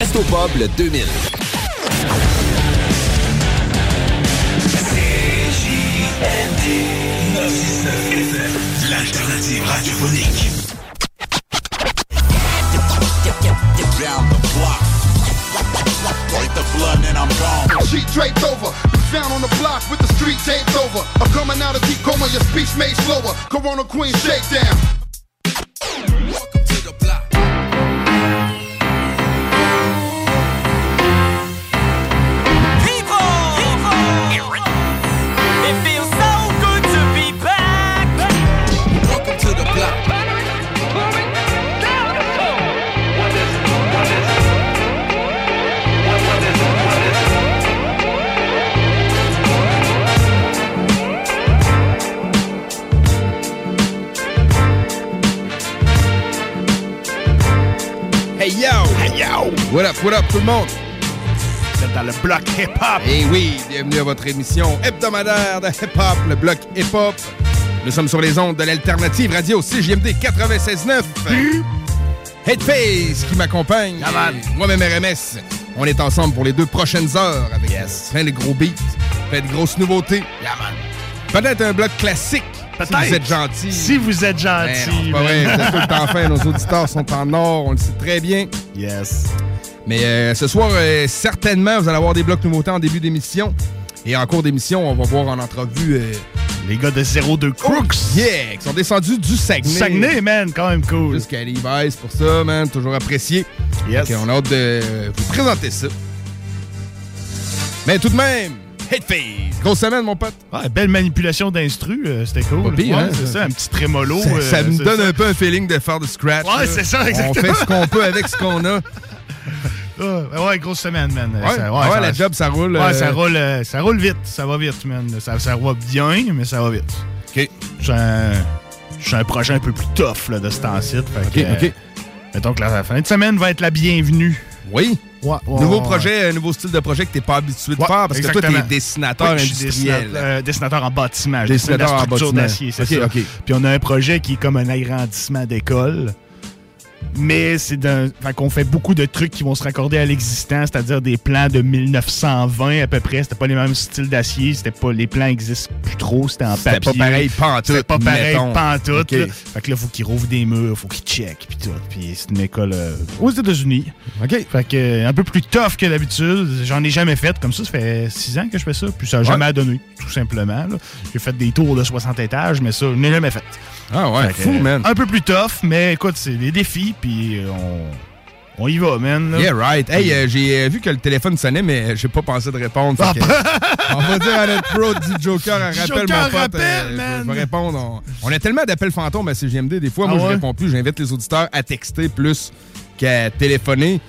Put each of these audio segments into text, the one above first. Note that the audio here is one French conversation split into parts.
Resto Pub le 2000. CJMD 969 FM, l'alternative radiophonique. Down the block. Break the blood and I'm gone. Sheet draped over. Found on the block with the street taped over. I'm coming out of deep coma, your speech made slower. Corona Queen shakedown. What up, what up tout le monde? Vous êtes dans le bloc hip-hop. Et oui, bienvenue à votre émission hebdomadaire de hip-hop, le bloc hip-hop. Nous sommes sur les ondes de l'alternative radio CJMD 96.9. Headface qui m'accompagne. Moi-même RMS. On est ensemble pour les deux prochaines heures avec plein de gros beats, plein de grosses nouveautés. Peut-être un bloc classique. Si vous êtes gentil. Si vous êtes Ben gentil. non, c'est pas vrai, vous êtes tout le temps fin. Nos auditeurs sont en or, on le sait très bien. Yes. Mais euh, ce soir, euh, certainement, vous allez avoir des blocs nouveautés en début d'émission. Et en cours d'émission, on va voir en entrevue... euh, Les gars de 02 Crooks. yeah! Qui sont descendus du Saguenay. Saguenay, man, quand même cool. Jusqu'à Levi's pour ça, man. Toujours apprécié. Yes. On a hâte de vous présenter ça. Mais tout de même, Headface. Grosse semaine, mon pote. Ouais, belle manipulation d'instru, euh, c'était cool. Pas pire, Ouais, hein, c'est ça. un petit trémolo. Ça, euh, ça me donne ça. un peu un feeling de faire du scratch. Ouais, c'est ça, On exactement. fait ce qu'on peut avec ce qu'on a. Ah, ouais, grosse semaine, man. Ouais, Ça- ouais, ça- la job, ça roule. Ouais, euh, ça roule, euh, ça roule vite. Ça va vite, man. Ça, ça va bien, mais ça va vite. OK. J'ai un, un projet un peu plus tough là, de ce temps-ci. OK, que, euh, OK. mettons que la fin de semaine va être la bienvenue. Oui. Ouais, ouais, nouveau ouais. projet, euh, nouveau style de projet que t'es pas habitué de Ouais, faire parce que toi, t'es dessinateur Ouais, industriel. dessinateur, euh, dessinateur en bâtiment. Dessinateur en structure bâtiment. d'acier, c'est OK, ça. OK. Puis on a un projet qui est comme un agrandissement d'école. Mais c'est d'un. Fait qu'on fait beaucoup de trucs qui vont se raccorder à l'existant, c'est-à-dire des plans de 1920 à peu près. C'était pas les mêmes styles d'acier, c'était pas. Les plans existent plus trop, c'était en C'était papier. pas pareil pantoute, C'était pas pareil mettons. pantoute. Là. Fait que là, faut qu'ils rouvrent des murs, faut qu'ils checkent, puis tout. Puis c'est une école euh, aux États-Unis. OK. Fait que euh, un peu plus tough que d'habitude. J'en ai jamais fait. Comme ça, ça fait six ans que je fais ça. Puis ça n'a jamais donné, tout simplement. J'ai fait des tours de 60 étages, mais ça, je n'ai jamais fait. Ah ouais, fou, euh, man. Un peu plus tough, mais écoute, c'est des défis, puis euh, on, on y va, man. là. Yeah, right. Hey, euh, j'ai euh, vu que le téléphone sonnait, mais j'ai pas pensé de répondre. que, on va dire à notre pro du Joker, un rappel, Joker, mon pote. rappel, je- man. Je vais répondre. On, on a tellement d'appels fantômes à CGMD. Des fois, Ah moi, je ouais? réponds plus. J'invite les auditeurs à texter plus qu'à téléphoner.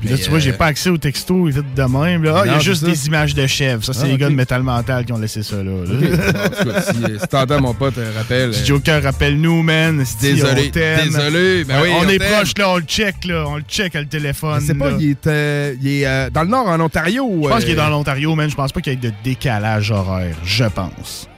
Puis là, tu vois, j'ai euh, pas accès au texto vite de même. là. Ah, il y a juste c'est des images de chèvres. Ça, c'est Ah, les gars de Metal Mental qui ont laissé ça là. tout si, euh, si t'entends, mon pote, euh, Joker, rappelle-nous, man. Désolé, désolé. Ben oui, on, est proche, là. On le check, là. On le check à le téléphone. Sais pas, il est, euh, il est euh, dans le nord, en Ontario. Je pense qu'il est dans l'Ontario, man. Je pense pas qu'il y ait de décalage horaire. Je pense.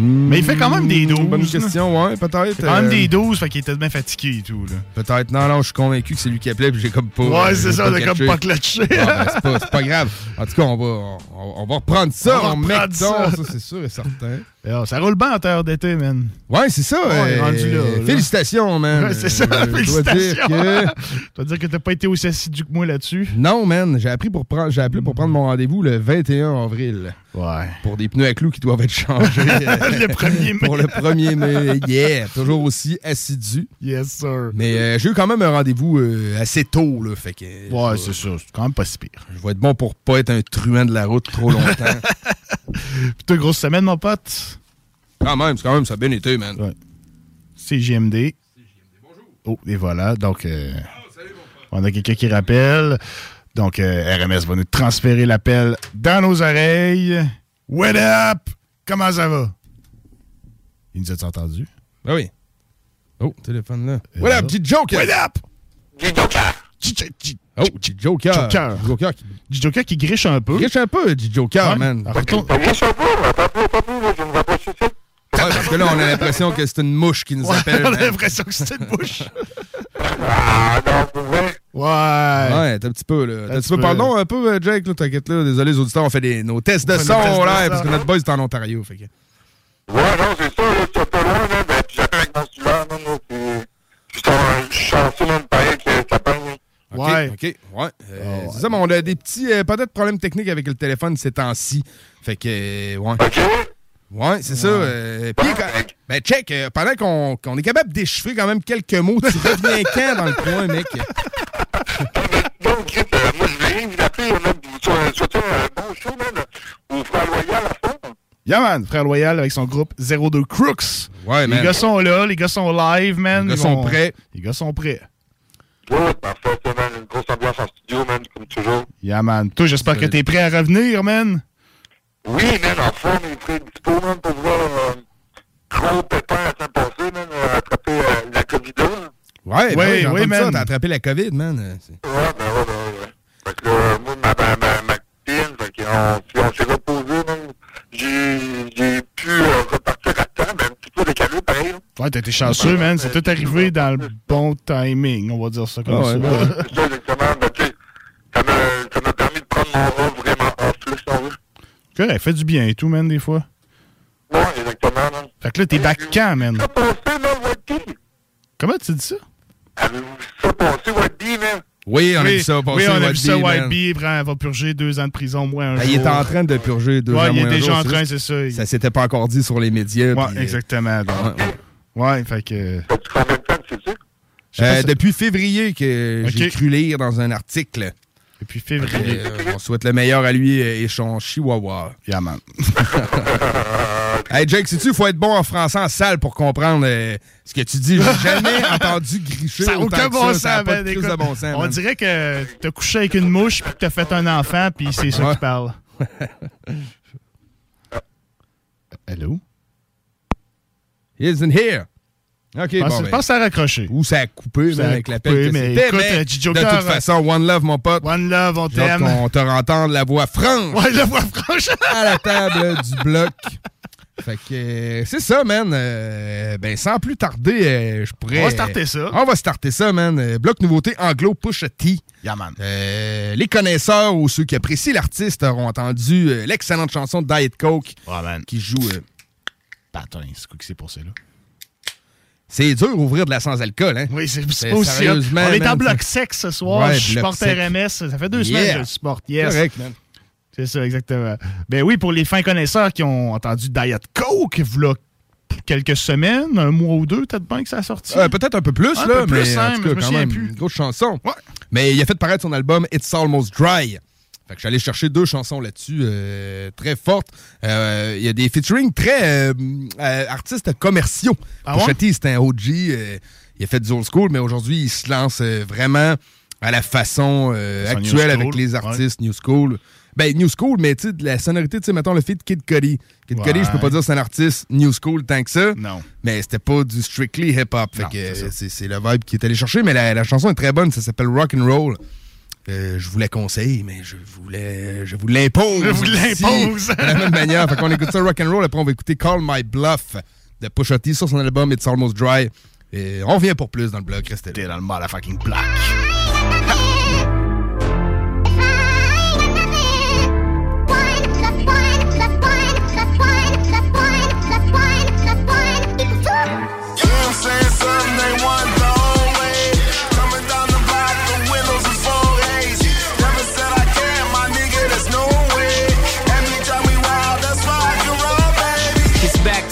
Hmm, Mais il fait quand même des 12. Bonne question, ouais, peut-être. Quand même euh, des 12, fait qu'il était bien fatigué et tout, là. Peut-être. Non, non, je suis convaincu que c'est lui qui appelait, puis j'ai comme pas. Ouais, euh, c'est j'ai ça, catché. comme pas clutché. Ah, ben, c'est pas, c'est pas grave. En tout cas, on va, on, va reprendre ça on en mettant ça, ça c'est sûr et certain. Eh, ça roule bien en terre d'été, man. Ouais, c'est ça. Euh, rendu là. Félicitations, man. Ouais, c'est ça, euh, félicitations. Je dois dire que t'as pas été aussi assidu que moi là-dessus? Non, man. J'ai appelé pour prendre mon rendez-vous le 21 avril. Ouais. Pour des pneus à clous qui doivent être changés. le 1er mai. Pour le 1er mai. Yeah. Toujours aussi assidu. Yes, sir. Mais euh, j'ai eu quand même un rendez-vous euh, assez tôt, là. Fait que, ouais, c'est ça. C'est quand même pas si pire. Je vais être bon pour pas être un truand de la route trop longtemps. Plutôt grosse semaine, mon pote? Quand même, c'est quand même, ça a bien été, man. Ouais. CGMD. Bonjour. Oh, et voilà. Donc, euh, oh, salut, on a quelqu'un qui rappelle. Donc, euh, RMS va nous transférer l'appel dans nos oreilles. What up? Comment ça va? Il nous a entendu? Ben oui. Oh, téléphone là. Euh, What up, petit joke? What up? Petit joke? Oh, Joker. Joker. Joker qui... Joker qui griche un peu. Griche un peu, Joker, ouais. man. Retourne... griche un peu, attends un peu, attends je ne vois pas. Ouais, parce que là, on a l'impression que c'est une mouche qui nous appelle. On a l'impression que c'est une mouche. ah, non, ouais. Ouais. T'as un petit peu, là. T'as un petit peu. Pardon un peu, Jake, là, t'inquiète, là. Désolé, les auditeurs, on fait des, nos tests de son, là, parce que notre boy, c'est en Ontario, fait que... Ouais, non, c'est ça, là, c'est pas loin, là, mais j'appelle avec mon souvent, là, puis je suis censé, même, pareil. OK, ouais. OK, ouais. Euh, ah c'est ça, mais on a des petits, euh, peut-être, problèmes techniques avec le téléphone ces temps-ci. Fait que, euh, ouais. OK. Ouais, c'est ça. Puis, ben, check, pendant qu'on est capable d'échouer quand même quelques mots, tu reviens quand dans le coin, mec? Donc, moi, je vais vous appeler, on un bon show, man, Frère Loyal à fond. Yeah, man, Frère Loyal avec son groupe 02 Crooks. Ouais, man. Les gars sont là, les gars sont live, man. Les gars sont prêts. Les gars sont prêts. Ouais, parfait, ça. Une grosse ambiance en studio, man, comme toujours. Yeah, man. Toi, j'espère que euh, t'es prêt à revenir, man. Oui, man, en forme et prêt dispo, man, pour voir euh, gros pépin à temps passé, man, euh, attraper euh, la COVID. Là. Ouais, ben ouais, ouais, man. T'as attrapé la COVID, man. Ouais, ben ouais, ben ouais. Fait que là, moi, ma, ma, ma, ma copine, fait qu'on on, s'est reposé, man. J'ai pu repartir mais un ben, petit peu décalé, pareil. Hein. Ouais, t'as été chanceux, man. C'est tout arrivé dans le bon timing, on va dire ça comme ah, ouais, ça. Ouais. c'est ça, exactement. Mais tu sais, ça m'a permis de prendre mon rôle vraiment off, là, si on veut. Correct, fait du bien et tout, man, des fois. Ouais, exactement, man. Fait que là, t'es back quand, man? Ça passé, là, Waddy? Comment tu dis ça? Avez-vous ça passé, Waddy, man? Oui, on a vu ça. Oui, on a vu ça. Va purger deux ans de prison, moins un jour. Il est en train de purger deux ans, moins un jour. Il est déjà en train, c'est ça. Il... Ça s'était pas encore dit sur les médias. Oui, euh, exactement. Donc. Ouais, fait que... Euh, depuis février que j'ai cru lire dans un article. Depuis février. Euh, on souhaite le meilleur à lui et son chihuahua. Yeah, man. hey, Jake, sais-tu, il faut être bon en français en salle pour comprendre euh, ce que tu dis. J'ai jamais entendu gricher ça aucun bon ça. ça de, bon sens, On dirait que t'as couché avec une mouche, puis t'as fait un enfant, puis c'est ça ouais. qui parle. Hello? He isn't here. OK, je pense, bon, ben. je que ça a raccroché. Ou ça a coupé avec la peine mais de toute façon, One Love, mon pote. One Love, on t'aime. On te entendre la voix franche. Ouais, la voix franche. à la table du bloc. Fait que euh, c'est ça, man. Euh, ben, sans plus tarder, euh, je pourrais. On va starter ça. On va starter ça, man. bloc nouveauté anglo push T. Yeah, man. Les connaisseurs ou ceux qui apprécient l'artiste auront entendu l'excellente chanson Diet Coke. Oh, man. Qui joue. Patin, c'est quoi que c'est pour celle-là? C'est dur ouvrir de la sans-alcool, hein? Oui, c'est pas aussi. On est en bloc sec ce soir. Ouais, je supporte RMS. Ça fait deux semaines que je supporte. Yes. Correct, man. C'est ça, exactement. Ben oui, pour les fins connaisseurs qui ont entendu Diet Coke, voilà quelques semaines, un mois ou deux, peut-être bien que ça a sorti. Euh, peut-être un peu plus, ah, là, peu plus, hein, quand même, plus. grosse chanson. Mais il a fait paraître son album It's Almost Dry. Fait que je suis allé chercher deux chansons là-dessus euh, très fortes. Il y a des featuring très euh, euh, artistes commerciaux. Ah Pochetti, ouais? c'est un OG. il a fait du old school, mais aujourd'hui, il se lance vraiment à la façon actuelle avec les artistes. New School. Ben, New School, mais tu sais, la sonorité, tu sais, mettons le feat Kid Cody. Kid. Cody, je peux pas dire c'est un artiste New School tant que ça. Non. Mais c'était pas du strictly hip-hop. Fait non, que c'est, le vibe qui est allé chercher, mais la, la chanson est très bonne. Ça s'appelle Rock and Roll. Euh, je vous la conseille, mais je voulais, je vous l'impose. Je vous l'impose. de la même manière. Fait qu'on écoute ça rock and roll. Après, on va écouter Call My Bluff de Pusha sur son album It's Almost Dry. Et on revient pour plus dans le blog. Restez là. dans le motherfucking block.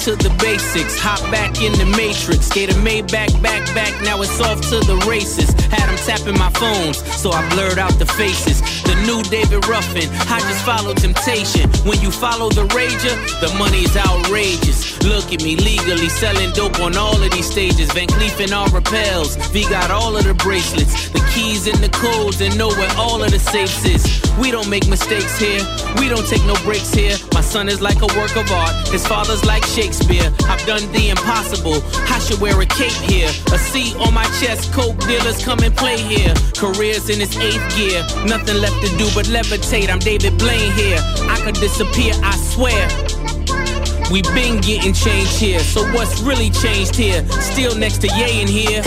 To the basics. Hop back in the matrix. Gave a Maybach back, back. Back. Now it's off to the races. Had them tapping my phones, so I blurred out the faces. The new David Ruffin. I just follow temptation. When you follow the rager, the money's outrageous. Look at me legally selling dope on all of these stages. Van Cleef and all repels. V got all of the bracelets, the keys and the codes, and know where all of the safes is. We don't make mistakes here. We don't take no breaks here. My son is like a work of art. His father's like Shakespeare. I've done the impossible. I should wear a cape here. A C on my chest. Coke dealers come and play here. Careers in its eighth gear. Nothing left to do but levitate. I'm David Blaine here. I could disappear, I swear. We been getting changed here, so what's really changed here? Still next to Ye in here.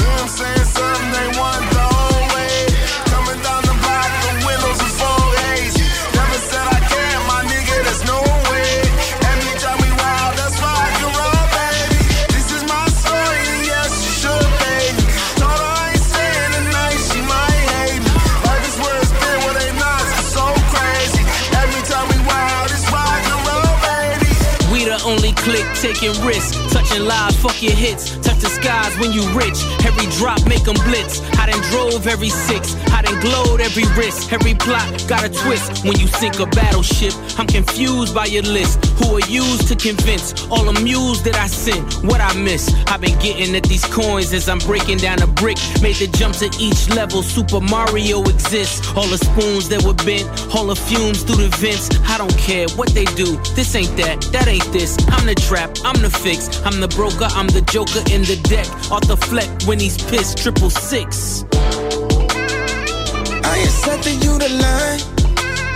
Taking risks, touching lives, fuck your hits. Touch the skies when you rich. Every drop make 'em blitz. I done drove every six. I done glowed every wrist. Every plot got a twist. When you sink a battleship, I'm confused by your list. Who are used to convince? All amused that I sent. What I miss? I've been getting at these coins as I'm breaking down a brick. Made the jump to each level. Super Mario exists. All the spoons that were bent. All the fumes through the vents. I don't care what they do. This ain't that. That ain't this. I'm the trap. I'm the fix. I'm the broker. I'm the joker in the deck. The fleck when he's pissed. Triple six. I ain't setting you the line.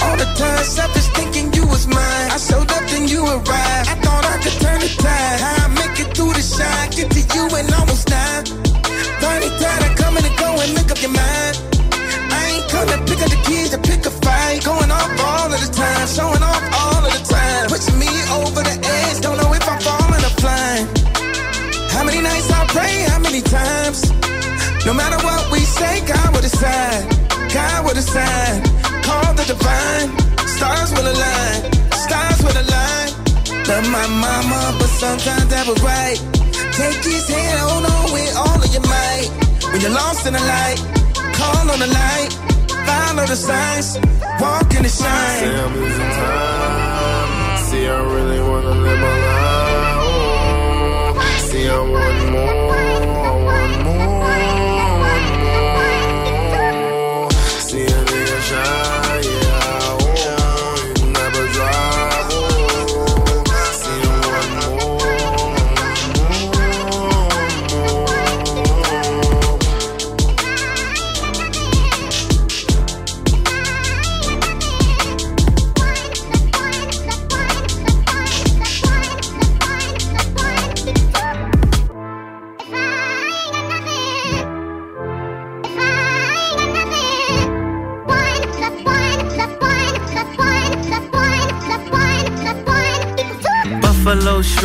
All the time, selfish thinking you was mine. I showed up, then you arrived. I thought I could turn the tide. How I make it through the shine, get to you and almost die. Funny tide, I come and go and make up your mind. I ain't come to pick up the keys to pick a fight. Going off all of the time, showing off pray, how many times? No matter what we say, God will decide. God will decide. Call the divine. Stars will align. Stars will align. Love my mama, but sometimes that was right. Take his hand, oh, hold on with all of your might. When you're lost in the light, call on the light. Follow the signs. Walk in the shine. Say I'm losing time. See, I really wanna live my life. Oh, see, I want more.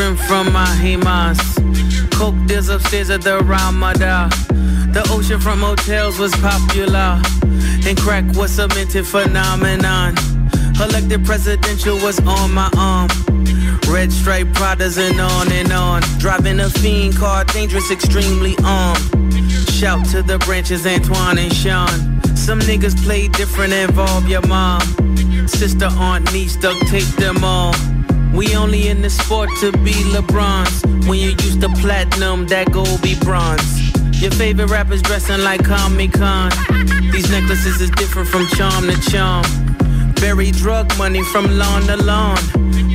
From Mahimas. Coke deals upstairs at the Ramada. The ocean from hotels was popular. And crack was a minted phenomenon. Elected presidential was on my arm. Red stripe Pradas and on and on. Driving a fiend car, dangerous, extremely armed. Shout to the branches, Antoine and Sean. Some niggas play different, involve your mom. Sister, aunt, niece, duct tape them all. We only in the sport to be LeBron's. When you use the platinum, that gold be bronze. Your favorite rappers dressing like Comic Con. These necklaces is different from charm to charm. Bury drug money from lawn to lawn.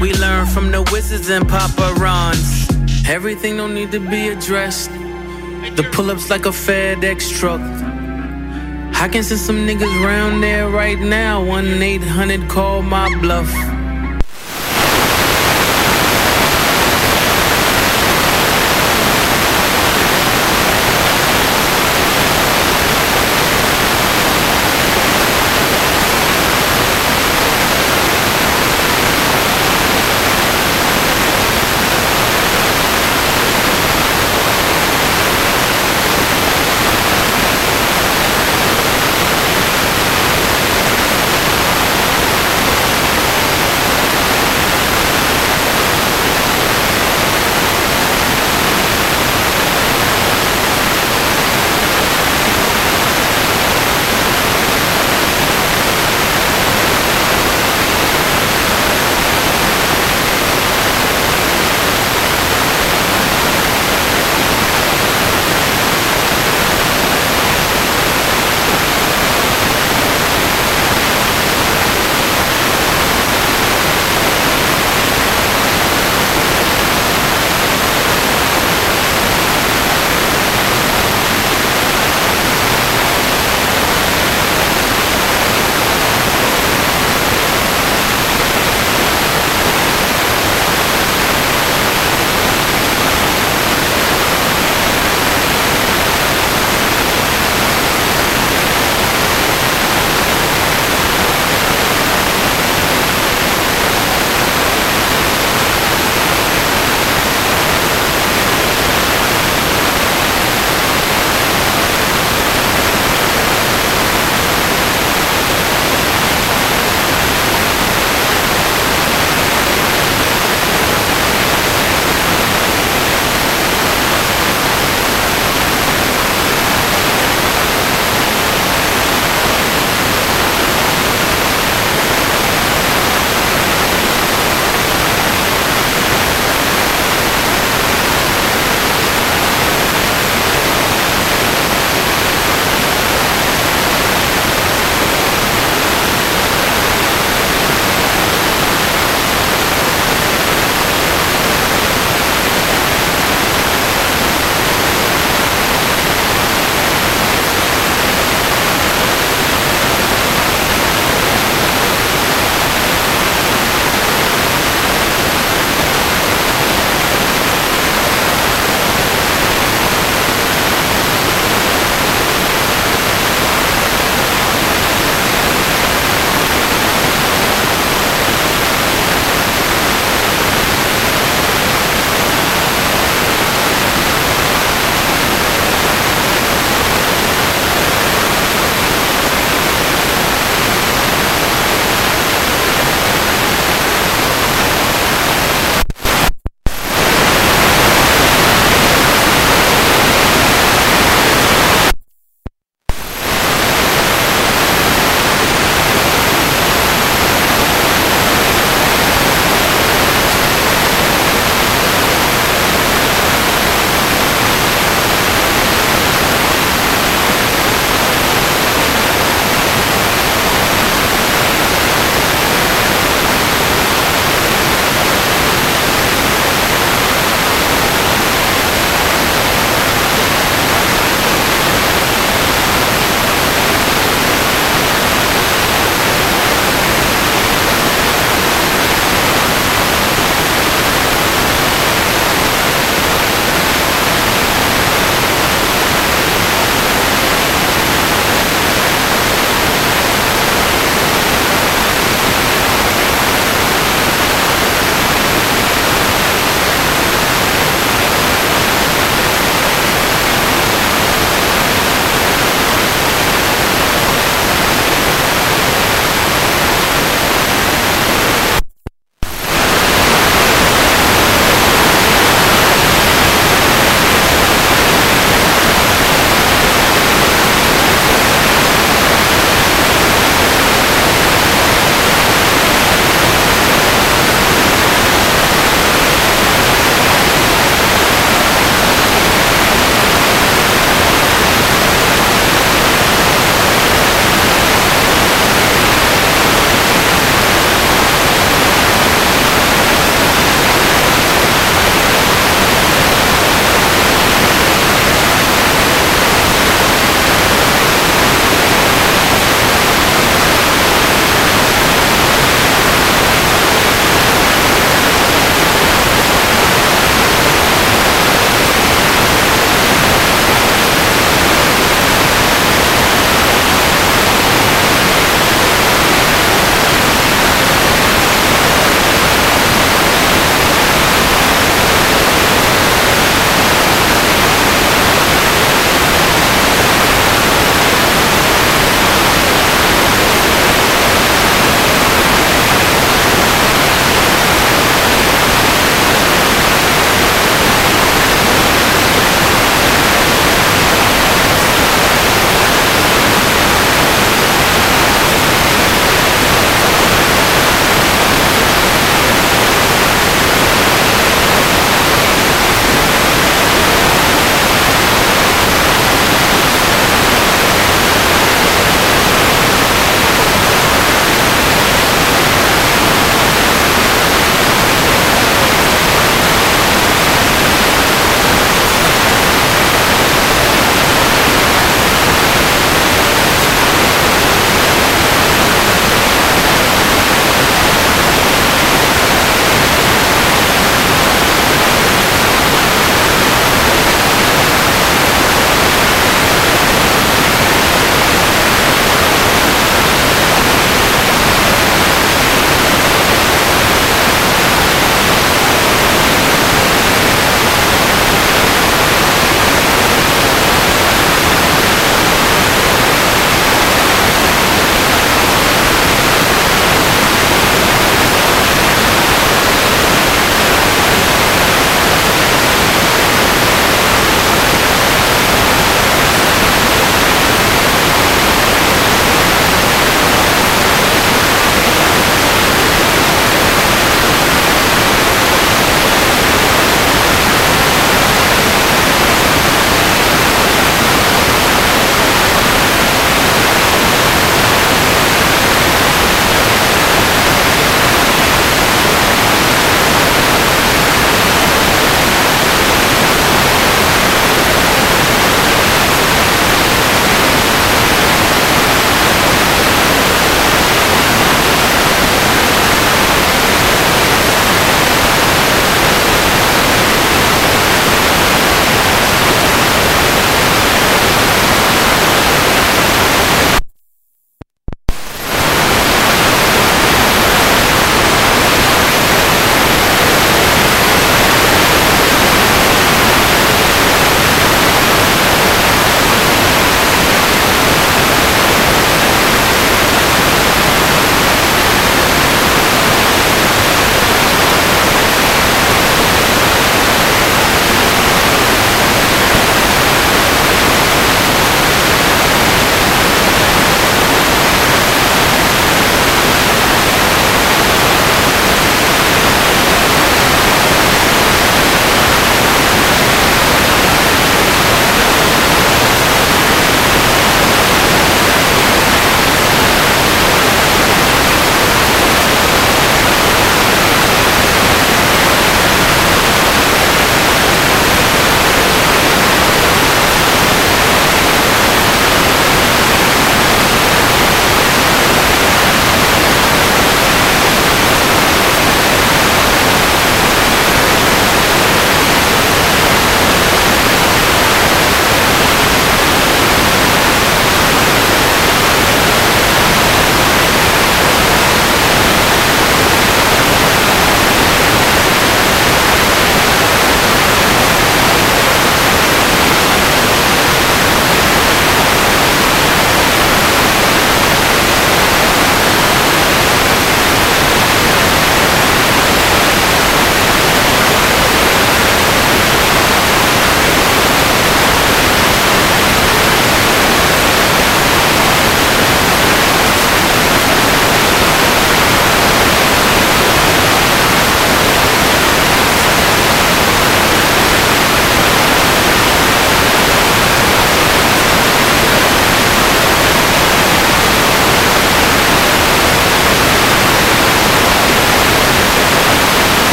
We learn from the wizards and Papa Rons. Everything don't need to be addressed. The pull-ups like a FedEx truck. I can send some niggas round there right now. 1-800 call my bluff.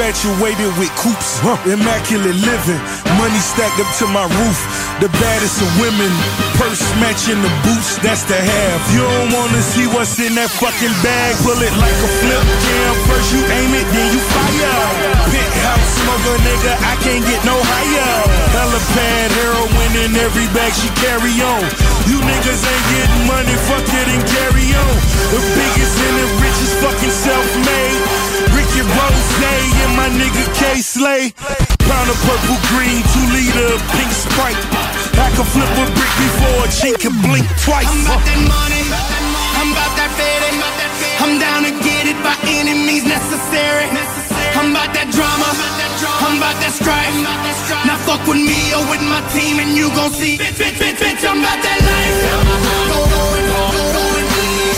Infatuated with coops, immaculate living, money stacked up to my roof. The baddest of women, purse matching the boots, that's the half. You don't wanna see what's in that fucking bag, pull it like a flip cam. First you aim it, then you fire. Penthouse smoker, nigga, I can't get no higher. Helipad, heroin in every bag she carry on. You niggas ain't getting money, fuck it and carry on. The biggest nigga K Slay. Pound of purple green, two liter pink sprite. I can flip a brick before a chink can blink twice. I'm about that money, I'm about that faded. I'm down to get it by any means necessary. I'm about that drama, I'm about that strife. Now fuck with me or with my team and you gon' see. Bitch, bitch, bitch, bitch, I'm about that life.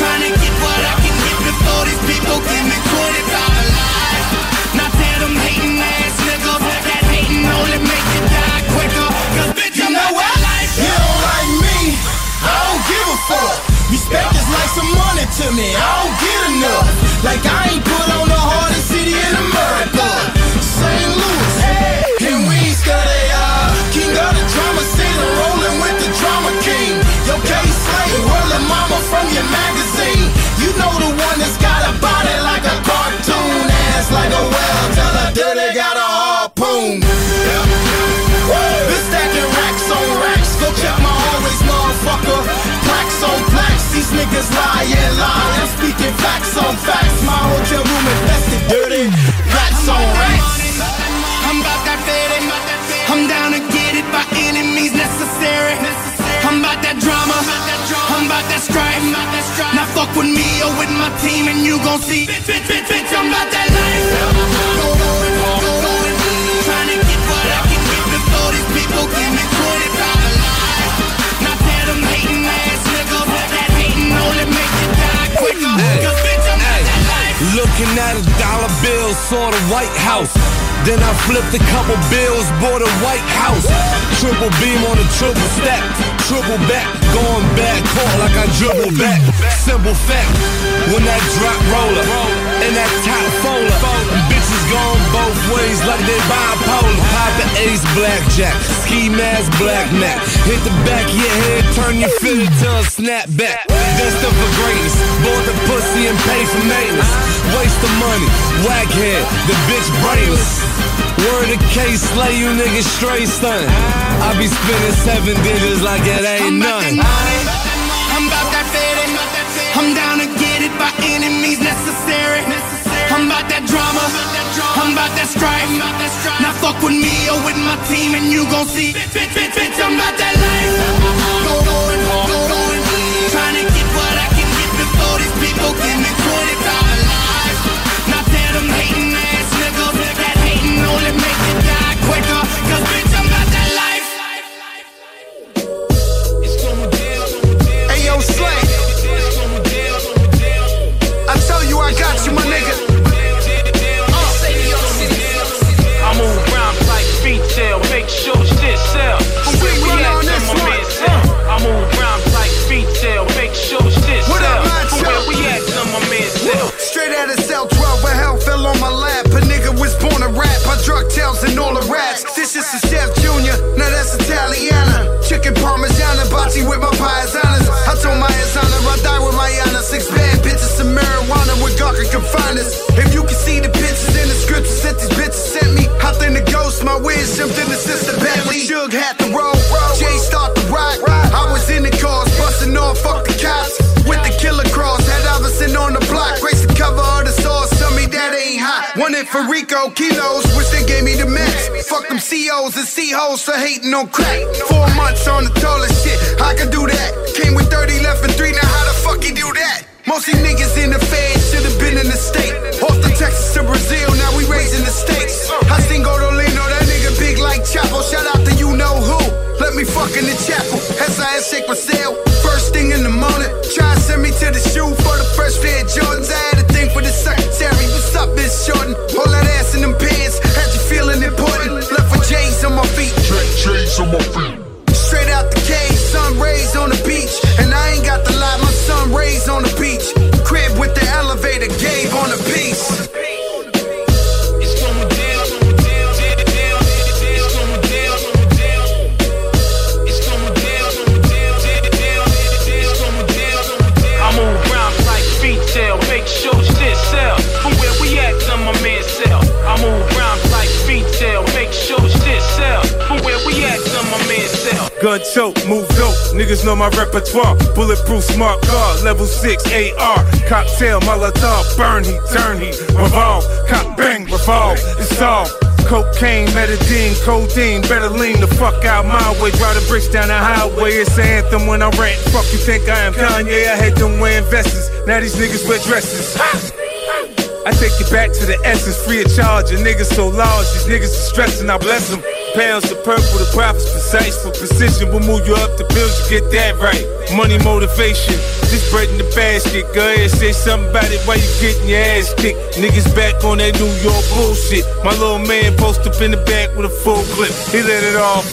Trying to get what I can get before these people give me you. You don't like me, I don't give a fuck. Respect is like some money to me, I don't get enough. Like I ain't put on the hardest city in St. Louis. And we y'all. Uh, king of the drama with the drama king. Yo, K mama from your magazine. You know the one that's got a body like a cartoon, ass like a her dirty got a motherfucker. Plaques on plaques, these niggas lie and lie. I'm speaking facts on facts. My hotel room infested, dirty rats on rats. I'm about that faded. I'm down to get it by any means necessary. I'm about that drama. I'm about that strife. Now fuck with me or with my team and you gon' see. Bitch, bitch, bitch, bitch, I'm about that life. Quicker. Cause bitch, I'm that. Looking at a dollar bill, saw the White House. Then I flipped a couple bills, bought a White House. Triple beam on a triple stack. Triple back, going back, caught like I dribble back. Simple fact, when that drop roller and that top folder, bitches going both ways like they bipolar. Papa Ace Blackjack, ski mask Black Mac. Hit the back of your head, turn your filler to a snapback. Destined for greatness, Of money, whack head, the bitch brainless. Word of case, slay you niggas straight stun. I be spending seven digits like it ain't none. I'm about that faded. I'm down to get it by any means necessary. I'm about that drama. I'm about that strife. Now fuck with me or with my team and you gon' see. Bitch, bitch, bitch, bitch, I'm about that life. Trying to get what I can get before these people give me I and all the rats. This is the Chef Junior. Now that's Italiana. Chicken Parmesan Bocce with my paisanas. I told my Asana I die with my Yana. Six bad bitches some marijuana with can find us. If you can see the pictures in the scriptures that these bitches sent me. Hopped in the ghost, my wiz jumped in the sister Bentley. Suge had the roll. Jay start the rock. I was in the cars, busting off, fuck the cops. With the killer cross, had Iverson on the block. Grace the cover of the sauce, that ain't hot. It for Rico, kilos, wish they gave me the max. Fuck them COs and C-hoes for hating on crack. Four months on the tallest shit, I can do that. Came with 30 left and three, now how the fuck he do that? Most these niggas in the fed should've been in the state. Off Texas to Brazil, now we raising the stakes. I sing Godolino, that nigga big like Chapo. Shout out to you know who. Let me fuck in the chapel. SIS shake my sail. First thing in the morning. Try send me to the shoe for the fresh pair of Jordans. I had a thing for the secretary. Up, Miss Jordan? All that ass in them pants. Had you feeling important. Left with J's on my feet. J's on my feet. Gun choke, move dope. Niggas know my repertoire. Bulletproof smart car, level 6 AR. Cocktail, Molotov, burn heat, turn heat, revolve. Cock bang, revolve. It's all. Cocaine, metadine, codeine, better lean the fuck out my way. Drive the bricks down the highway. It's an anthem when I rant. Fuck you think I am Kanye? I had them wearing vests. Now these niggas wear dresses. I take you back to the essence, free of charge. And niggas so large, these niggas are stressing, I bless them. Pounds of purple, the profits precise for precision. We'll move you up the bills, you get that right. Money motivation, this bread in the basket. Go ahead, say something about it while you getting your ass kicked. Niggas back on that New York bullshit. My little man post up in the back with a full clip. He let it off.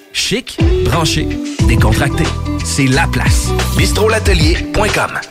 Chic, branché, décontracté. C'est la place. bistrolatelier.com.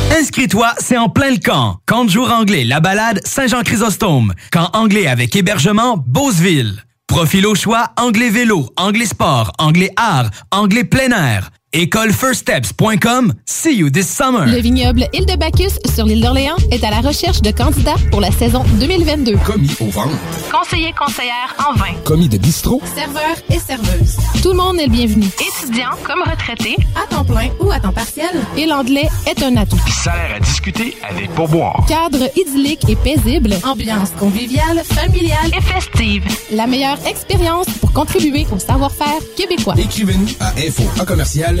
Inscris-toi, c'est en plein le camp. Camp de jour anglais, la balade Saint-Jean-Chrysostome. Camp anglais avec hébergement Beauceville. Profil au choix, anglais vélo, anglais sport, anglais art, anglais plein air. Écolefirststeps.com. See you this summer. Le vignoble Île de Bacchus sur l'île d'Orléans est à la recherche de candidats pour la saison 2022. Commis au ventre. Conseiller conseillère en vin. Commis de bistrot. Serveur et serveuse. Tout le monde est le bienvenu. Étudiant comme retraité, à temps plein ou à temps partiel. Et l'anglais est un atout. Salaire à discuter avec pourboire. Cadre idyllique et paisible. Ambiance conviviale, familiale et festive. La meilleure expérience pour contribuer au savoir-faire québécois. Écrivez-nous à info en commercial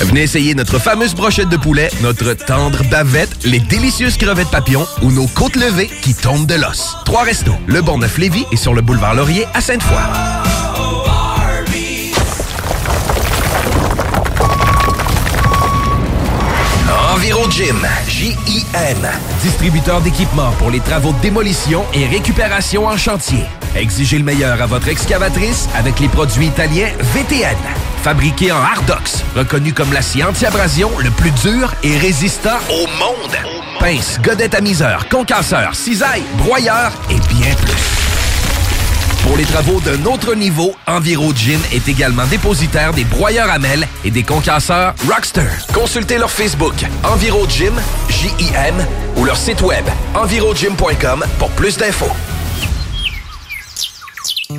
Venez essayer notre fameuse brochette de poulet, notre tendre bavette, les délicieuses crevettes papillons ou nos côtes levées qui tombent de l'os. Trois restos, le Bonneuf Lévis et sur le boulevard Laurier à Sainte-Foy. Enviro Gym, J-I-M, distributeur d'équipements pour les travaux de démolition et récupération en chantier. Exigez le meilleur à votre excavatrice avec les produits italiens VTN. Fabriqué en Hardox, reconnu comme l'acier anti-abrasion le plus dur et résistant au monde. Pince, godette à miseur, concasseur, cisaille, broyeur et bien plus. Pour les travaux d'un autre niveau, Enviro Gym est également dépositaire des broyeurs à mêles et des concasseurs Rockster. Consultez leur Facebook Enviro Gym, J-I-M, ou leur site web envirogym.com pour plus d'infos.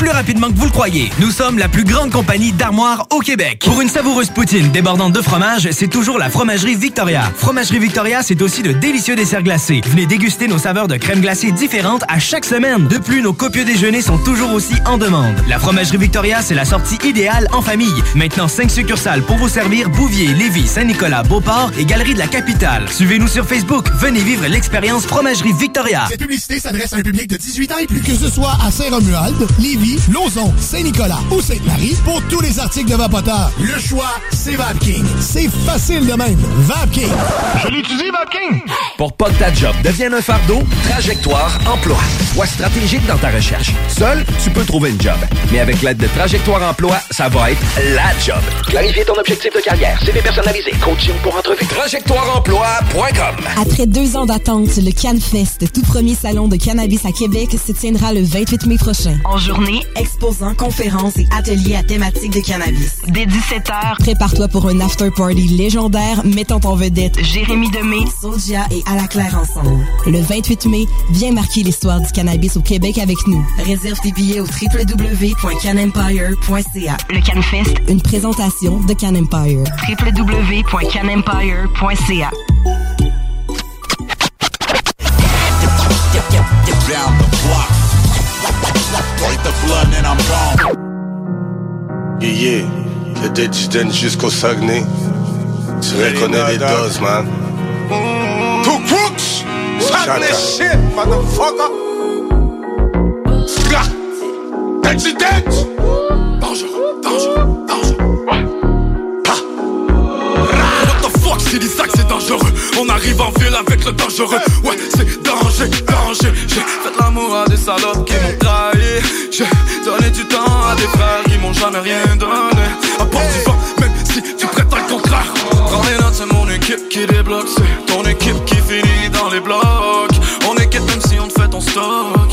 plus rapidement que vous le croyez. Nous sommes la plus grande compagnie d'armoires au Québec. Pour une savoureuse poutine débordante de fromage, c'est toujours la Fromagerie Victoria. Fromagerie Victoria, c'est aussi de délicieux desserts glacés. Venez déguster nos saveurs de crème glacée différentes à chaque semaine. De plus, nos copieux déjeuners sont toujours aussi en demande. La Fromagerie Victoria, c'est la sortie idéale en famille. Maintenant, 5 succursales pour vous servir Bouvier, Lévis, Saint-Nicolas, Beauport et Galerie de la Capitale. Suivez-nous sur Facebook. Venez vivre l'expérience Fromagerie Victoria. Cette publicité s'adresse à un public de 18 ans et plus. Que ce soit à Saint-Romuald, Lévis, Lauson, Saint-Nicolas ou Sainte-Marie, pour tous les articles de Vapoteur, le choix, c'est VapKing. C'est facile de même. VapKing. Je l'utilise, VapKing. Pour pas que ta job devienne un fardeau, Trajectoire Emploi. Sois stratégique dans ta recherche. Seul, tu peux trouver une job. Mais avec l'aide de Trajectoire Emploi, ça va être la job. Clarifier ton objectif de carrière, CV personnalisé, coaching pour entrevue. TrajectoireEmploi.com Après deux ans d'attente, le CanFest, tout premier salon de cannabis à Québec, se tiendra le 28 mai prochain. En journée, exposants, conférences et ateliers à thématique de cannabis. Dès 17h, prépare-toi pour un after-party légendaire mettant en vedette Jérémy Demé, Soulja et À la Claire ensemble. Le 28 mai, viens marquer l'histoire du cannabis au Québec avec nous. Réserve tes billets au www.canempire.ca. Le CanFest, une présentation de Can Empire. www.canempire.ca. Break the blood and I'm gone. Yeah, yeah. Le Dead jusqu'au Saguenay. Tu reconnais les doses, man. Two crooks! Saguenay shit, motherfucker! Ska! Accident! The fuck, c'est l'Isaac, c'est dangereux. On arrive en ville avec le dangereux. Ouais, c'est danger, danger. J'ai fait l'amour à des salopes qui m'ont trahi. J'ai donné du temps à des frères qui m'ont jamais rien donné. À part du vent, même si tu prétends le contraire. Prends les notes, c'est mon équipe qui débloque. C'est ton équipe qui finit dans les blocs. On est quête même si on te fait ton stock.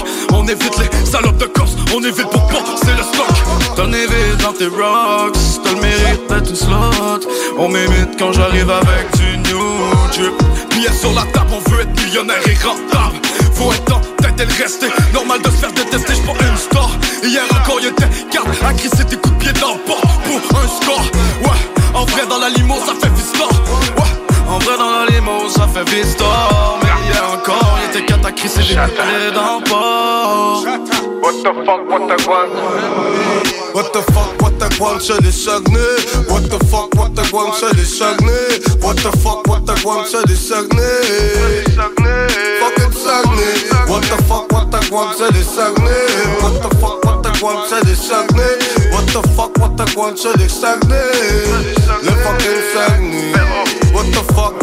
On évite les salopes de Corse, on évite pour c'est le stock. T'en évites dans tes rocks, t'as le mérite d'être une slot. On m'imite quand j'arrive avec du new drip. Sur la table, on veut être millionnaire et rentable. Faut être en tête et le rester. Normal de se faire détester, j'prends une star. Hier encore, y'était garde à crisser des coups de pied dans le pour un score. Ouais, en vrai, dans la limo, ça fait vistor. Ouais, en vrai, dans la limo, ça fait vistor. Mais hier encore, des coups de pied dans le port. What the fuck, what the guan? What the fuck, what the guan, c'est les Saguenay. What the fuck, what the guan, c'est les Saguenay. What the fuck, what the guan, c'est les Saguenay. Fucking Saguenay. What the fuck, what the guan, c'est les Saguenay. What the fuck, what the guan, c'est les Saguenay. What the fuck, what the guan, c'est les Saguenay. Le fucking Saguenay. What the fuck?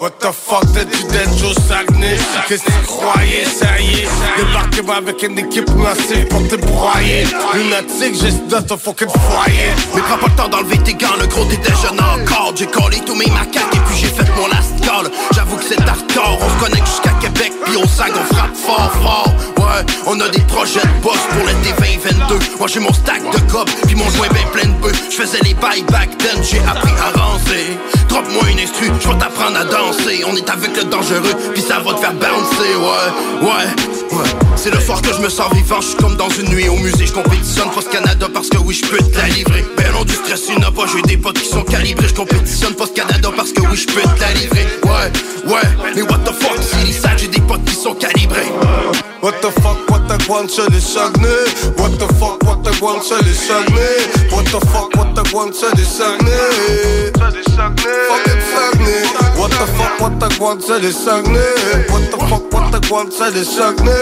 What the fuck, t'es-tu d'être Joe Saguenay? Qu'est-ce que tu croyais, ça y est? Débarquez-moi avec une équipe massive pour te broyer. Lunatique, juste dans ton fucking foyer. Mais prends pas le temps d'enlever tes gants, le gros déjà encore. J'ai collé tous mes macaques et puis j'ai fait mon last call. J'avoue que c'est hardcore, on se connecte jusqu'à Québec, puis au sac on frappe fort, fort. Ouais, on a des projets de boss pour l'été 2022. Moi j'ai mon stack de cob, puis mon joint ben plein de bœufs. J'faisais les bails back then, j'ai appris à avancer. Drop-moi une instru, j'vais t'apprendre à danser. On est avec le dangereux, puis ça va te faire bouncer, ouais, ouais, C'est le soir que je me sens vivant, je suis comme dans une nuit au musée, je compétitionne Post Canada parce que oui je peux te la livrer. Ben non du stress, il n'a pas, j'ai des potes qui sont calibrés, je compétitionne Post Canada parce que oui je peux te la livrer. Ouais, ouais, mais what the fuck, c'est ça, j'ai des potes qui sont calibrés. What the fuck, what the guan, c'est les Saguenay. What the fuck, what the guan, c'est les Saguenay. What the fuck, what the guan, c'est les Saguenay. Fucking Saguenay. What the fuck, what the guan, c'est les Saguenay. What the fuck, what the les Saguenay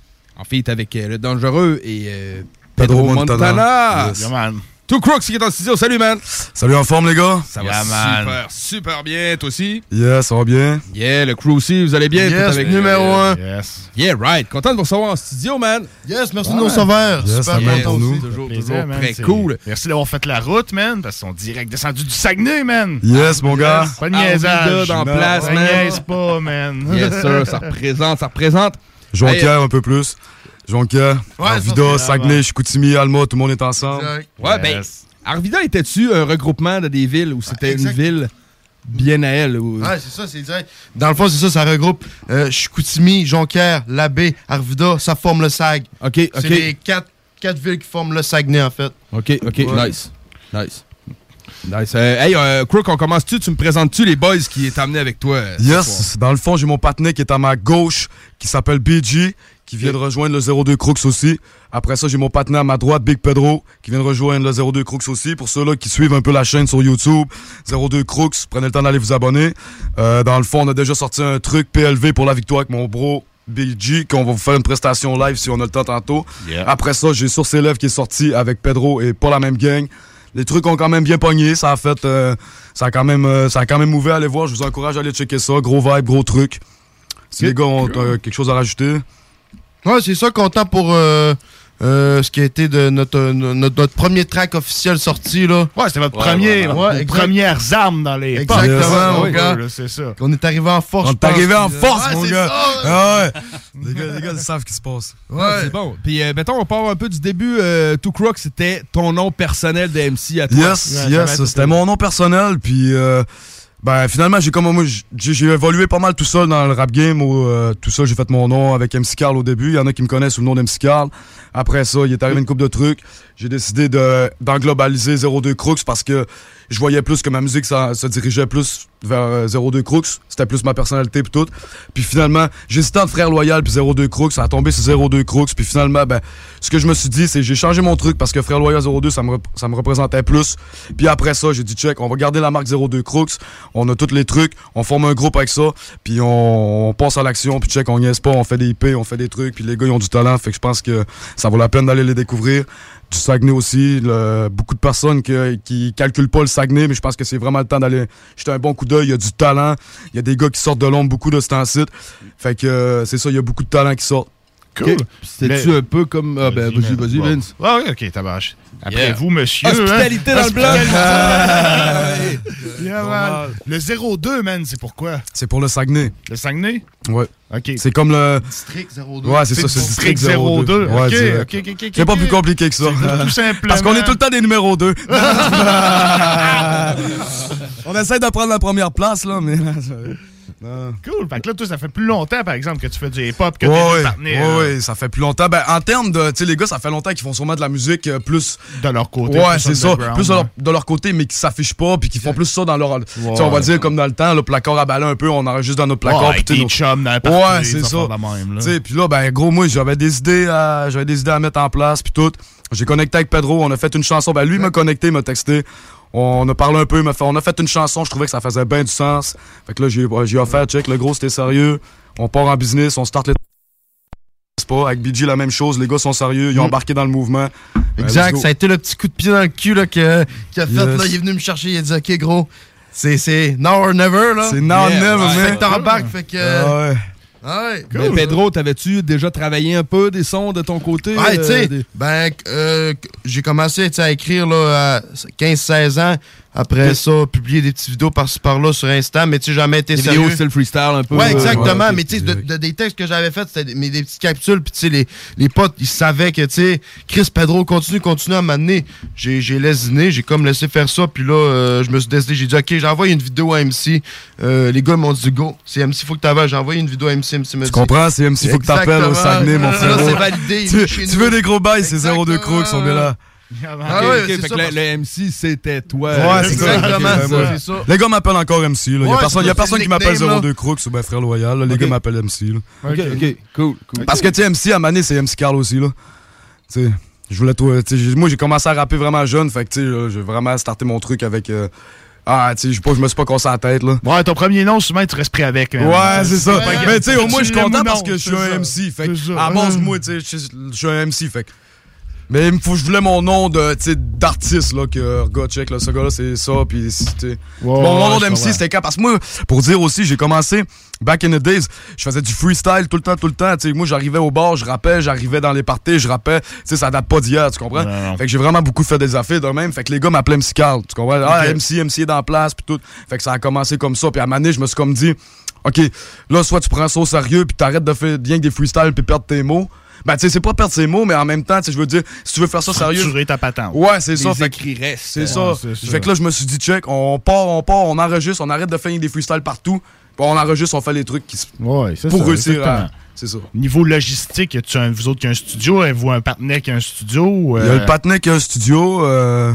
en feat avec euh, Le Dangereux et euh, Pedro, Pedro Montana. Montana. Yes. Yeah, man. Tout Crooks qui est en studio. Salut, man. Salut en forme, les gars? Ça va super, super bien. Toi aussi? Yeah, ça va bien. Yeah, le crew aussi. Vous allez bien? Yes, Tout avec numéro un. Yes. Yeah, right. Content de vous recevoir en studio, man. Yes, merci de nous recevoir. Yes, Super ça content pour nous. aussi. Toujours, Plaisir, toujours man, très cool. Merci d'avoir fait la route, man, parce sont direct descendus du Saguenay, man. Yes, mon gars. Pas de niaisage. Dans Non, place, man. niaise pas, man. Yes, sir. Ça représente, ça représente. Jonquière Hey, un peu plus. Jonquière, Ouais, Arvida, c'est Saguenay, Chicoutimi, Alma, tout le monde est ensemble. Exact. Ouais, ben, Arvida était-tu un regroupement de des villes ou c'était une ville bien à elle? Ou... Ouais, c'est ça, c'est direct. Dans le fond, c'est ça, ça regroupe euh, Chicoutimi, Jonquière, Labbé, Arvida, ça forme le SAG. OK, C'est OK. les quatre, quatre villes qui forment le Saguenay, en fait. OK, OK, Ouais. nice. Nice. Nice. Euh, hey, euh, Crook, on commence-tu? Tu me présentes-tu les boys qui est amené avec toi? euh? Yes, dans le fond, j'ai mon partenaire qui est à ma gauche, qui s'appelle BG, qui vient de rejoindre le 02 Crooks aussi. Après ça, j'ai mon partenaire à ma droite, Big Pedro, qui vient de rejoindre le 02 Crooks aussi. Pour ceux-là qui suivent un peu la chaîne sur YouTube, 02 Crooks, prenez le temps d'aller vous abonner. Dans le fond, on a déjà sorti un truc PLV pour la victoire avec mon bro BG, qu'on va vous faire une prestation live si on a le temps tantôt. Après ça, j'ai Source Élève qui est sorti avec Pedro et pas la même gang. Les trucs ont quand même bien pogné, ça a fait, euh, ça a quand même, euh, ça a quand même ouvert. Allez voir, je vous encourage à aller checker ça. Gros vibe, gros truc. Si les gars ont euh, quelque chose à rajouter. Ouais, c'est ça, content pour euh, euh, ce qui a été de notre, euh, notre, notre premier track officiel sorti, là. Ouais, c'était votre Ouais, premier, ouais, ouais, premières armes dans les Exactement, Yes. mon gars. là, c'est ça. On est arrivé en force. On est arrivé en pense. force, Ouais, mon gars. ça. Ah ouais. les, gars, les gars, ils savent ce qui se passe. Ouais. C'est bon. Puis, euh, mettons, on part un peu du début. Euh, Two Crook, c'était ton nom personnel de MC à toi. Yes, yes, c'était mon nom personnel, puis euh, ben finalement j'ai comme moi j'ai j'ai évolué pas mal tout seul dans le rap game, où, euh, tout seul j'ai fait mon nom avec MC Carl au début, il y en a qui me connaissent sous le nom d'MC Carl. Après ça, il est arrivé une coupe de trucs, j'ai décidé de d'englobaliser 02 Crooks parce que je voyais plus que ma musique ça, se dirigeait plus vers euh, 02 Crooks, c'était plus ma personnalité puis tout. Puis finalement, j'hésitais entre Frère Loyal puis 02 Crooks, ça a tombé sur 02 Crooks, puis finalement ben ce que je me suis dit c'est j'ai changé mon truc parce que Frère Loyal 02 ça me ça me représentait plus. Puis après ça, j'ai dit check, on va garder la marque 02 Crooks, on a tous les trucs, on forme un groupe avec ça, puis on, on passe à l'action, puis check, on niaise pas, on fait des IP, on fait des trucs, puis les gars ils ont du talent, fait que je pense que ça vaut la peine d'aller les découvrir. Du Saguenay aussi, le- beaucoup de personnes qui, qui calculent pas le Saguenay, mais je pense que c'est vraiment le temps d'aller jeter un bon coup d'œil. Il y a du talent, il y a des gars qui sortent de l'ombre beaucoup de ce temps-ci. Fait que euh, c'est ça, il y a beaucoup de talent qui sortent. Cool. C'était-tu Mais- un peu comme. Ah, ben, vas-y, vas-y, Bon. Vince. Ouais, ouais, ok, tabarche. Après Yeah. vous, monsieur. Hospitalité hein? dans le bloc. Hospitalité. Ah, Yeah, man. Le 02, man, c'est pourquoi? C'est pour le Saguenay. Le Saguenay? Ouais. OK. C'est comme le. District 02. Ouais, c'est ça, C'est District District 02. 02. Ouais, OK. OK, OK, OK, C'est pas plus compliqué que ça. C'est tout simplement. Parce qu'on est tout le temps des numéros 2. On essaie de prendre la première place, là, mais. Cool. Fait que là, toi, ça fait plus longtemps, par exemple, que tu fais du hip-hop, que Ouais, t'es ouais, ouais, ça fait plus longtemps. Ben, en termes de, tu sais, les gars, ça fait longtemps qu'ils font sûrement de la musique euh, plus. De leur côté. Ouais, c'est ça. Plus de leur, ouais. de leur côté, mais qui s'affichent pas, puis qui font plus ça dans leur. tu sais, on va dire comme dans le temps, le placard à ballon un peu, on enregistre dans notre placard. Ouais, tu nos- chums dans Ouais, c'est ça. Tu sais, puis là, ben, gros, moi, j'avais des idées à, j'avais des idées à mettre en place, puis tout. J'ai connecté avec Pedro, on a fait une chanson. Ben, lui m'a connecté, il m'a texté. On a parlé un peu, il m'a fait, on a fait une chanson, je trouvais que ça faisait bien du sens. Fait que là, j'ai, j'ai offert, check, le gros, c'était sérieux. On part en business, on start les c'est pas. Avec BG, la même chose. Les gars sont sérieux. Ils ont Mm. embarqué dans le mouvement. Ben, Exact, go. ça a été le petit coup de pied dans le cul là, que- qu'il a fait. Yes. Là, il est venu me chercher, il a dit Ok, gros, c'est- c'est now or never. là. C'est now or never, man. Fait que t'embarques, fait que. Ah ouais. Mais Pedro, t'avais-tu déjà travaillé un peu des sons de ton côté? Ouais, euh, des- ben, euh, j'ai commencé à écrire là, à 15-16 ans. Après ça, publier des petites vidéos par-ci par-là sur Insta, mais tu sais, jamais été Des sérieux. vidéos style freestyle un peu. Ouais, exactement. Ouais, ok. mais tu sais, de, de- des textes que j'avais faits, c'était des, mais des petites capsules. Puis tu sais, les, les potes, ils savaient que, tu sais, Chris Pedro continue, continue à m'amener. J'ai j'ai lésiné, j'ai comme laissé faire ça. Puis là, euh, je me suis décidé, j'ai dit, OK, j'envoie une vidéo à MC. Euh, les gars m'ont dit, go, c'est MC, faut que t'avances. J'ai envoyé une vidéo à MC, MC me Tu comprends? C'est MC, faut que t'appelles au Saguenay, mon frère. C'est validé. Tu, veux des gros bails, c'est 02 Crooks, on est là. Ah ouais, fait ça, que le, parce- le MC, c'était toi. Ouais, c'est ça. Exactement. Les gars m'appellent encore MC. Il y Ouais, a personne, y a personne qui le m'appelle nickname, 02 Crooks ou ben frère loyal. là. Les gars m'appellent MC. Là. Ok, ok, cool, cool. Parce que, tu sais, MC, à Mané, c'est MC Carl aussi. Là. Tu sais, je voulais toi. Moi, j'ai commencé à rapper vraiment jeune. Fait que, tu sais, là, j'ai vraiment starté mon truc avec. euh, ah, tu sais, je me suis pas cassé la tête. Là. Ouais, ton premier nom, souvent, tu restes pris avec. hein. Ouais, c'est ça. Mais tu sais, au moins, je suis content parce que je suis un. MC. Fait à base, moi, tu sais, je je suis un MC. Fait que- Mais il me faut, je voulais mon nom de, d'artiste, là, que, regarde, check, là, ce gars-là, c'est ça, puis. Bon, mon nom d'MC, c'était quand? Parce que moi, pour dire aussi, j'ai commencé, back in the days, je faisais du freestyle tout le temps, tout le temps. Moi, j'arrivais au bar, je rappais, j'arrivais dans les parties, je rappais, tu sais, ça date pas d'hier, tu comprends? Fait que j'ai vraiment beaucoup fait des affaires de même. Fait que les gars m'appelaient MC Carl, tu comprends? Ah. MC, MC est dans la place, puis tout. Fait que ça a commencé comme ça, puis à donné, je me suis comme dit, OK, là, soit tu prends ça au sérieux, puis t'arrêtes de faire bien que des freestyles, puis perdre tes mots. Ben, tu sais, c'est pas perdre ses mots, mais en même temps, tu sais, je veux dire, si tu veux faire ça sérieux. Structurer ta patente. Ouais, c'est ça. Fait écrits restent. C'est ça. Fait que là, je me suis dit, check, on part, on part, on enregistre, on arrête de faire des freestyles partout. On enregistre, on fait les trucs qui se. Ouais, c'est Pour ça, réussir à. C'est ça. Niveau logistique, y a-tu un, vous autres qui a un studio? Avez-vous un partenaire qui a un studio? ou, Il y a euh, le patinet qui a un studio. Euh...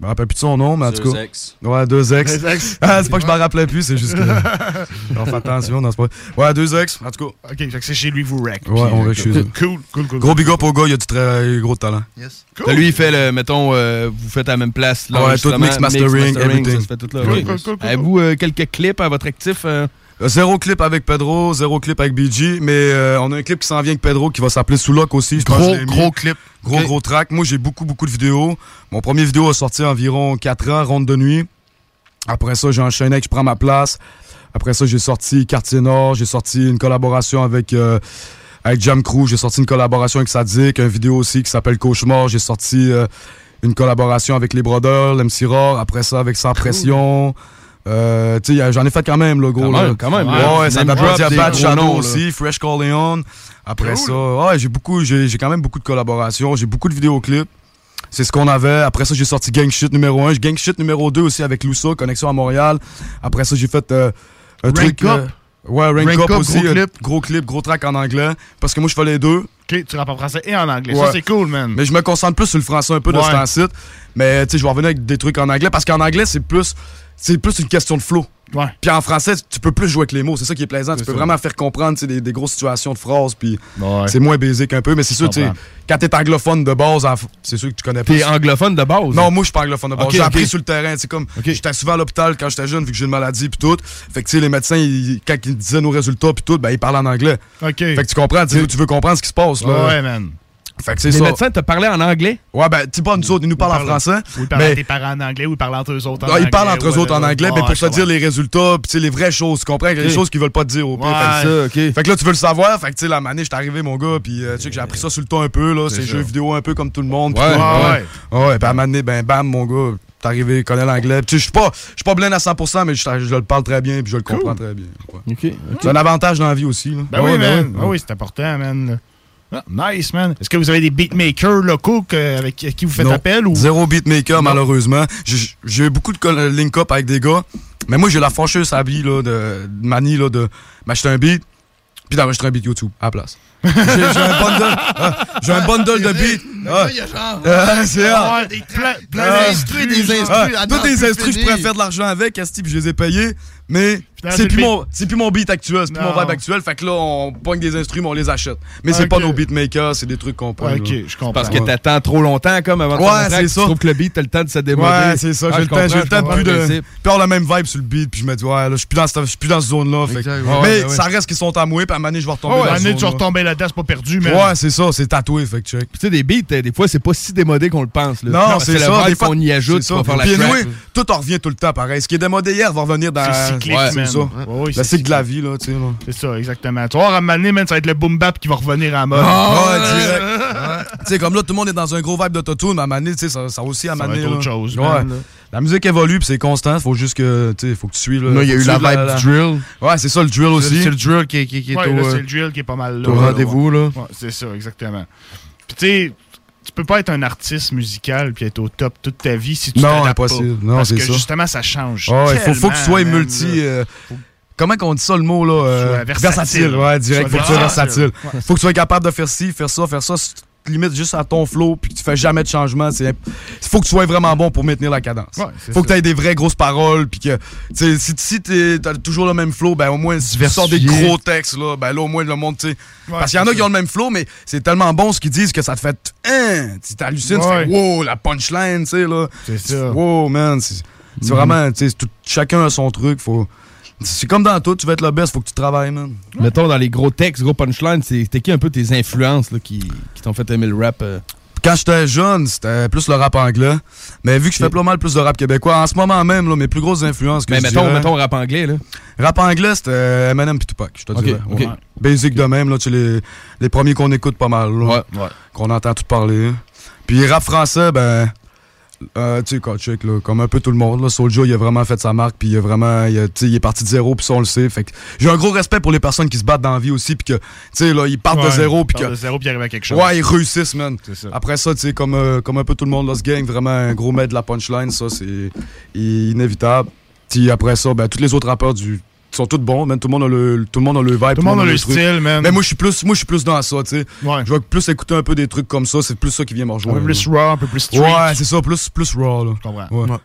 Je me rappelle plus de son nom, mais en tout Deux cas. ex. Ouais, deux ex. Deux ex. Ah, c'est pas que je m'en rappelais plus, c'est juste que. on fait attention, non, c'est pas. Ouais, deux ex, en tout cas. Ok, c'est chez lui, vous rec. Ouais, on rec chez eux. Cool, cool, cool. Gros big up au gars, il a du très gros talent. Yes. Là, Lui, il fait, le, mettons, euh, vous faites à la même place. Ouais, l'enregistrement, tout mix, mastering, everything. ça se fait tout là. Cool, cool, cool, cool, Avez-vous euh, quelques clips à votre actif? euh? Zéro clip avec Pedro, zéro clip avec BG, mais euh, on a un clip qui s'en vient avec Pedro qui va s'appeler Soulok aussi. je pense Gros, que je gros clip. Gros, gros track. Moi, j'ai beaucoup, beaucoup de vidéos. Mon premier vidéo a sorti environ 4 ans, Ronde de nuit. Après ça, j'ai enchaîné avec Je prends ma place. Après ça, j'ai sorti Quartier Nord. J'ai sorti une collaboration avec, euh, avec Jam Crew. J'ai sorti une collaboration avec Sadik. Une vidéo aussi qui s'appelle Cauchemar. J'ai sorti euh, une collaboration avec Les Brothers, l'MC Roar. Après ça, avec Sans Pression. Euh, j'en ai fait quand même, le gros. Quand là. même, quand même, Ouais, ouais, ça m'a des Bad Shadow aussi, Fresh Corleone. Après ça, ouais, j'ai beaucoup, j'ai quand même beaucoup de collaborations. J'ai beaucoup de vidéoclips. C'est ce qu'on avait. Après ça, j'ai sorti Gang Shit numéro 1. Gang Shit numéro 2 aussi avec Lusso, Connexion à Montréal. Après ça, j'ai fait euh, un Rank truc. Up. ouais, Rank, Rank Up Up, aussi. gros euh, clip. Gros clip, gros track en anglais. Parce que moi, je fais les deux. Ok, tu rappes en français et en anglais. Ouais. Ça, c'est cool, man. Mais je me concentre plus sur le français un peu de Ouais. ce temps-ci. Mais tu sais, je vais revenir avec des trucs en anglais parce qu'en anglais, c'est plus c'est plus une question de flow. Ouais. Puis en français, tu peux plus jouer avec les mots. C'est ça qui est plaisant. Tu peux ça. vraiment faire comprendre des, des grosses situations de phrases. Puis Ouais. c'est moins basique un peu. Mais c'est sûr, quand t'es anglophone de base, c'est sûr que tu connais pas. T'es anglophone de base? Non, moi, je suis pas anglophone de base. J'ai appris sur le terrain. C'est comme, j'étais souvent à l'hôpital quand j'étais jeune, vu que j'ai une maladie, puis tout. Fait que, tu sais, les médecins, ils- quand ils disaient nos résultats, puis tout, ben, ils parlaient en anglais. Fait que tu comprends, tu veux comprendre ce qui se passe, là. Ouais, man. Fait que c'est Les médecins te parlaient en anglais? Ouais, ben, tu sais pas, nous autres, ils nous parlent en français. Ou ils parlent à tes parents en anglais ou ils parlent entre eux autres en non, anglais. ils parlent entre eux autres en anglais, mais Ouais, pour je te dire les résultats, sais, les vraies choses, tu comprends? Les choses qu'ils veulent pas te dire au pire. Fait que- là, tu veux le savoir. Fait que, tu sais, la manée, j'étais arrivé, mon gars, puis euh, tu sais que j'ai appris ça sur le temps un peu, là. C'est jeux vidéo un peu comme tout le monde. Ouais, ouais. Ouais. Puis à donné, ben, bam, mon gars, t'es arrivé, connais l'anglais. Tu sais, je suis pas, je suis pas blinde à 100%, mais je, je le parle très bien, puis je le comprends très bien. ouais. OK. C'est un avantage dans la vie aussi, là. Ben oui, Ouais, man. ouais. Ah oui, c'est important, man. Ah, nice, man. Est-ce que vous avez des beatmakers locaux que- avec qui vous faites Non. appel ou? Zéro beatmaker, malheureusement. J'ai eu beaucoup de link-up avec des gars, Mais moi, j'ai la fâcheuse habit là, de, de manie là, de m'acheter un beat, puis d'enregistrer un beat YouTube à la place. J'ai j'ai un bundle, ah, j'ai un bundle de beats. Ah. il y a genre- Ah, c'est Ah, ah. des plein- plein Ah. d'instrus, des instrus, Ah, à Tous des instrus, je pourrais faire de l'argent avec, Asti, puis je les ai payés. Mais c'est c'est plus, mon, c'est plus mon beat actuel, c'est plus mon vibe actuel. Fait que là, on pogne des instruments, on les achète. Mais c'est Ok. pas nos beatmakers, c'est des trucs qu'on prend. Ok, je comprends. Parce que t'attends trop longtemps, comme avant de Ouais, track, c'est tu ça. trouves que le beat, t'as le temps de se démoder. Ouais, c'est ça. Ah, j'ai je le temps, j'ai le comprends, temps de plus de. Puis la même vibe sur le beat, puis je me dis, ouais, là, je suis plus dans cette, je suis plus dans cette zone-là. Mais ça reste qu'ils sont à mouer, puis à un moment donné, je vais retomber Là-dedans, c'est pas perdu, mais. Ouais, c'est ça, c'est tatoué, fait que check. Tu sais, des beats, euh, des fois, c'est pas si démodé qu'on le pense. Là. Non, c'est le ça. vibe Des fois, qu'on y ajoute, ça. faire la Puis track. anyway, tout en revient tout le temps pareil. Ce qui est démodé hier va revenir dans. C'est cyclique, Ouais, man. ça. C'est cycle de la vie, là, tu sais. C'est ça, exactement. Tu vas voir, à un moment donné, man, ça va être le boom bap qui va revenir à la mode. Ah, ouais, direct. Ouais. Tu sais, comme là, tout le monde est dans un gros vibe d'autotune, mais à Mané, tu sais, ça, aussi à Ça va Mané. être autre chose. La musique évolue, puis c'est constant. Faut juste que, tu sais, faut que tu suives. Là, il y a eu la vibe du drill. Ouais, c'est ça, le drill aussi. C'est le drill qui, qui- qui est Ouais, au, euh, c'est le drill qui est pas mal là. au rendez-vous, là. Ouais, c'est ça, exactement. Puis tu sais, tu peux pas être un artiste musical puis être au top toute ta vie si tu Non, t'adaptes impossible. pas. Non, Parce c'est que ça. justement, ça change. Ah ouais, faut, faut que tu sois multi. euh, comment qu'on dit ça le mot là euh, versatile. Ouais, direct. Faut que tu sois versatile. versatile. Ouais. Faut que tu sois capable de faire ci, faire ça, faire ça. Limites juste à ton flow puis que tu fais jamais de changement, c'est faut que tu sois vraiment bon pour maintenir la cadence. Ouais, faut que tu aies des vraies grosses paroles puis que si, si tu as toujours le même flow, ben au moins si tu sors des gros textes là, ben là au moins le monde tu sais Ouais, parce qu'il y en a qui ont le même flow mais c'est tellement bon ce qu'ils disent que ça te fait hein, tu t'hallucines, Ouais. tu fais wow, la punchline, tu sais là. C'est ça. Wow, man, c'est Mhm. vraiment tu sais tout- chacun a son truc, faut c'est comme dans tout, tu veux être le best, faut que tu travailles, man. Mettons, dans les gros textes, gros punchlines, c'est- c'était qui un peu tes influences là, qui, qui t'ont fait aimer le rap? euh? Quand j'étais jeune, c'était plus le rap anglais. Mais vu que je fais pas mal plus de rap québécois, en ce moment même, là, mes plus grosses influences que Mais je mettons, dirais- mettons rap anglais, là. Rap anglais, c'était Eminem pis Tupac, je te Ok, dirais. ok. Ouais. Basic de même, là, tu les, les premiers qu'on écoute pas mal, là. Ouais. Qu'on entend tout parler. Puis rap français, ben... euh, tu sais, quoi, check, là, comme un peu tout le monde, là, Soulja, il a vraiment fait sa marque, puis il a vraiment, il, a- est parti de zéro, puis ça, on le sait. Fait j'ai un gros respect pour les personnes qui se battent dans la vie aussi, puis que, tu sais, là, ils partent de zéro, puis que... de zéro, puis ils arrivent à quelque chose. Ouais, ils réussissent, man. Ça. Après ça, tu sais, comme, euh, comme un peu tout le monde, Lost Gang, vraiment un gros maître de la punchline, ça, c'est inévitable. Puis après ça, ben, tous les autres rappeurs du sont tous bons, man. Tout le monde a le, tout le monde a le vibe. Tout le monde a le truc. style, man. Mais moi, je suis plus, moi, je suis plus dans ça, tu sais. Ouais. Je vais plus écouter un peu des trucs comme ça. C'est plus ça qui vient me rejoindre. Un peu plus raw, un peu plus street. Ouais, c'est ça, plus, plus raw, là. Je comprends. Ouais.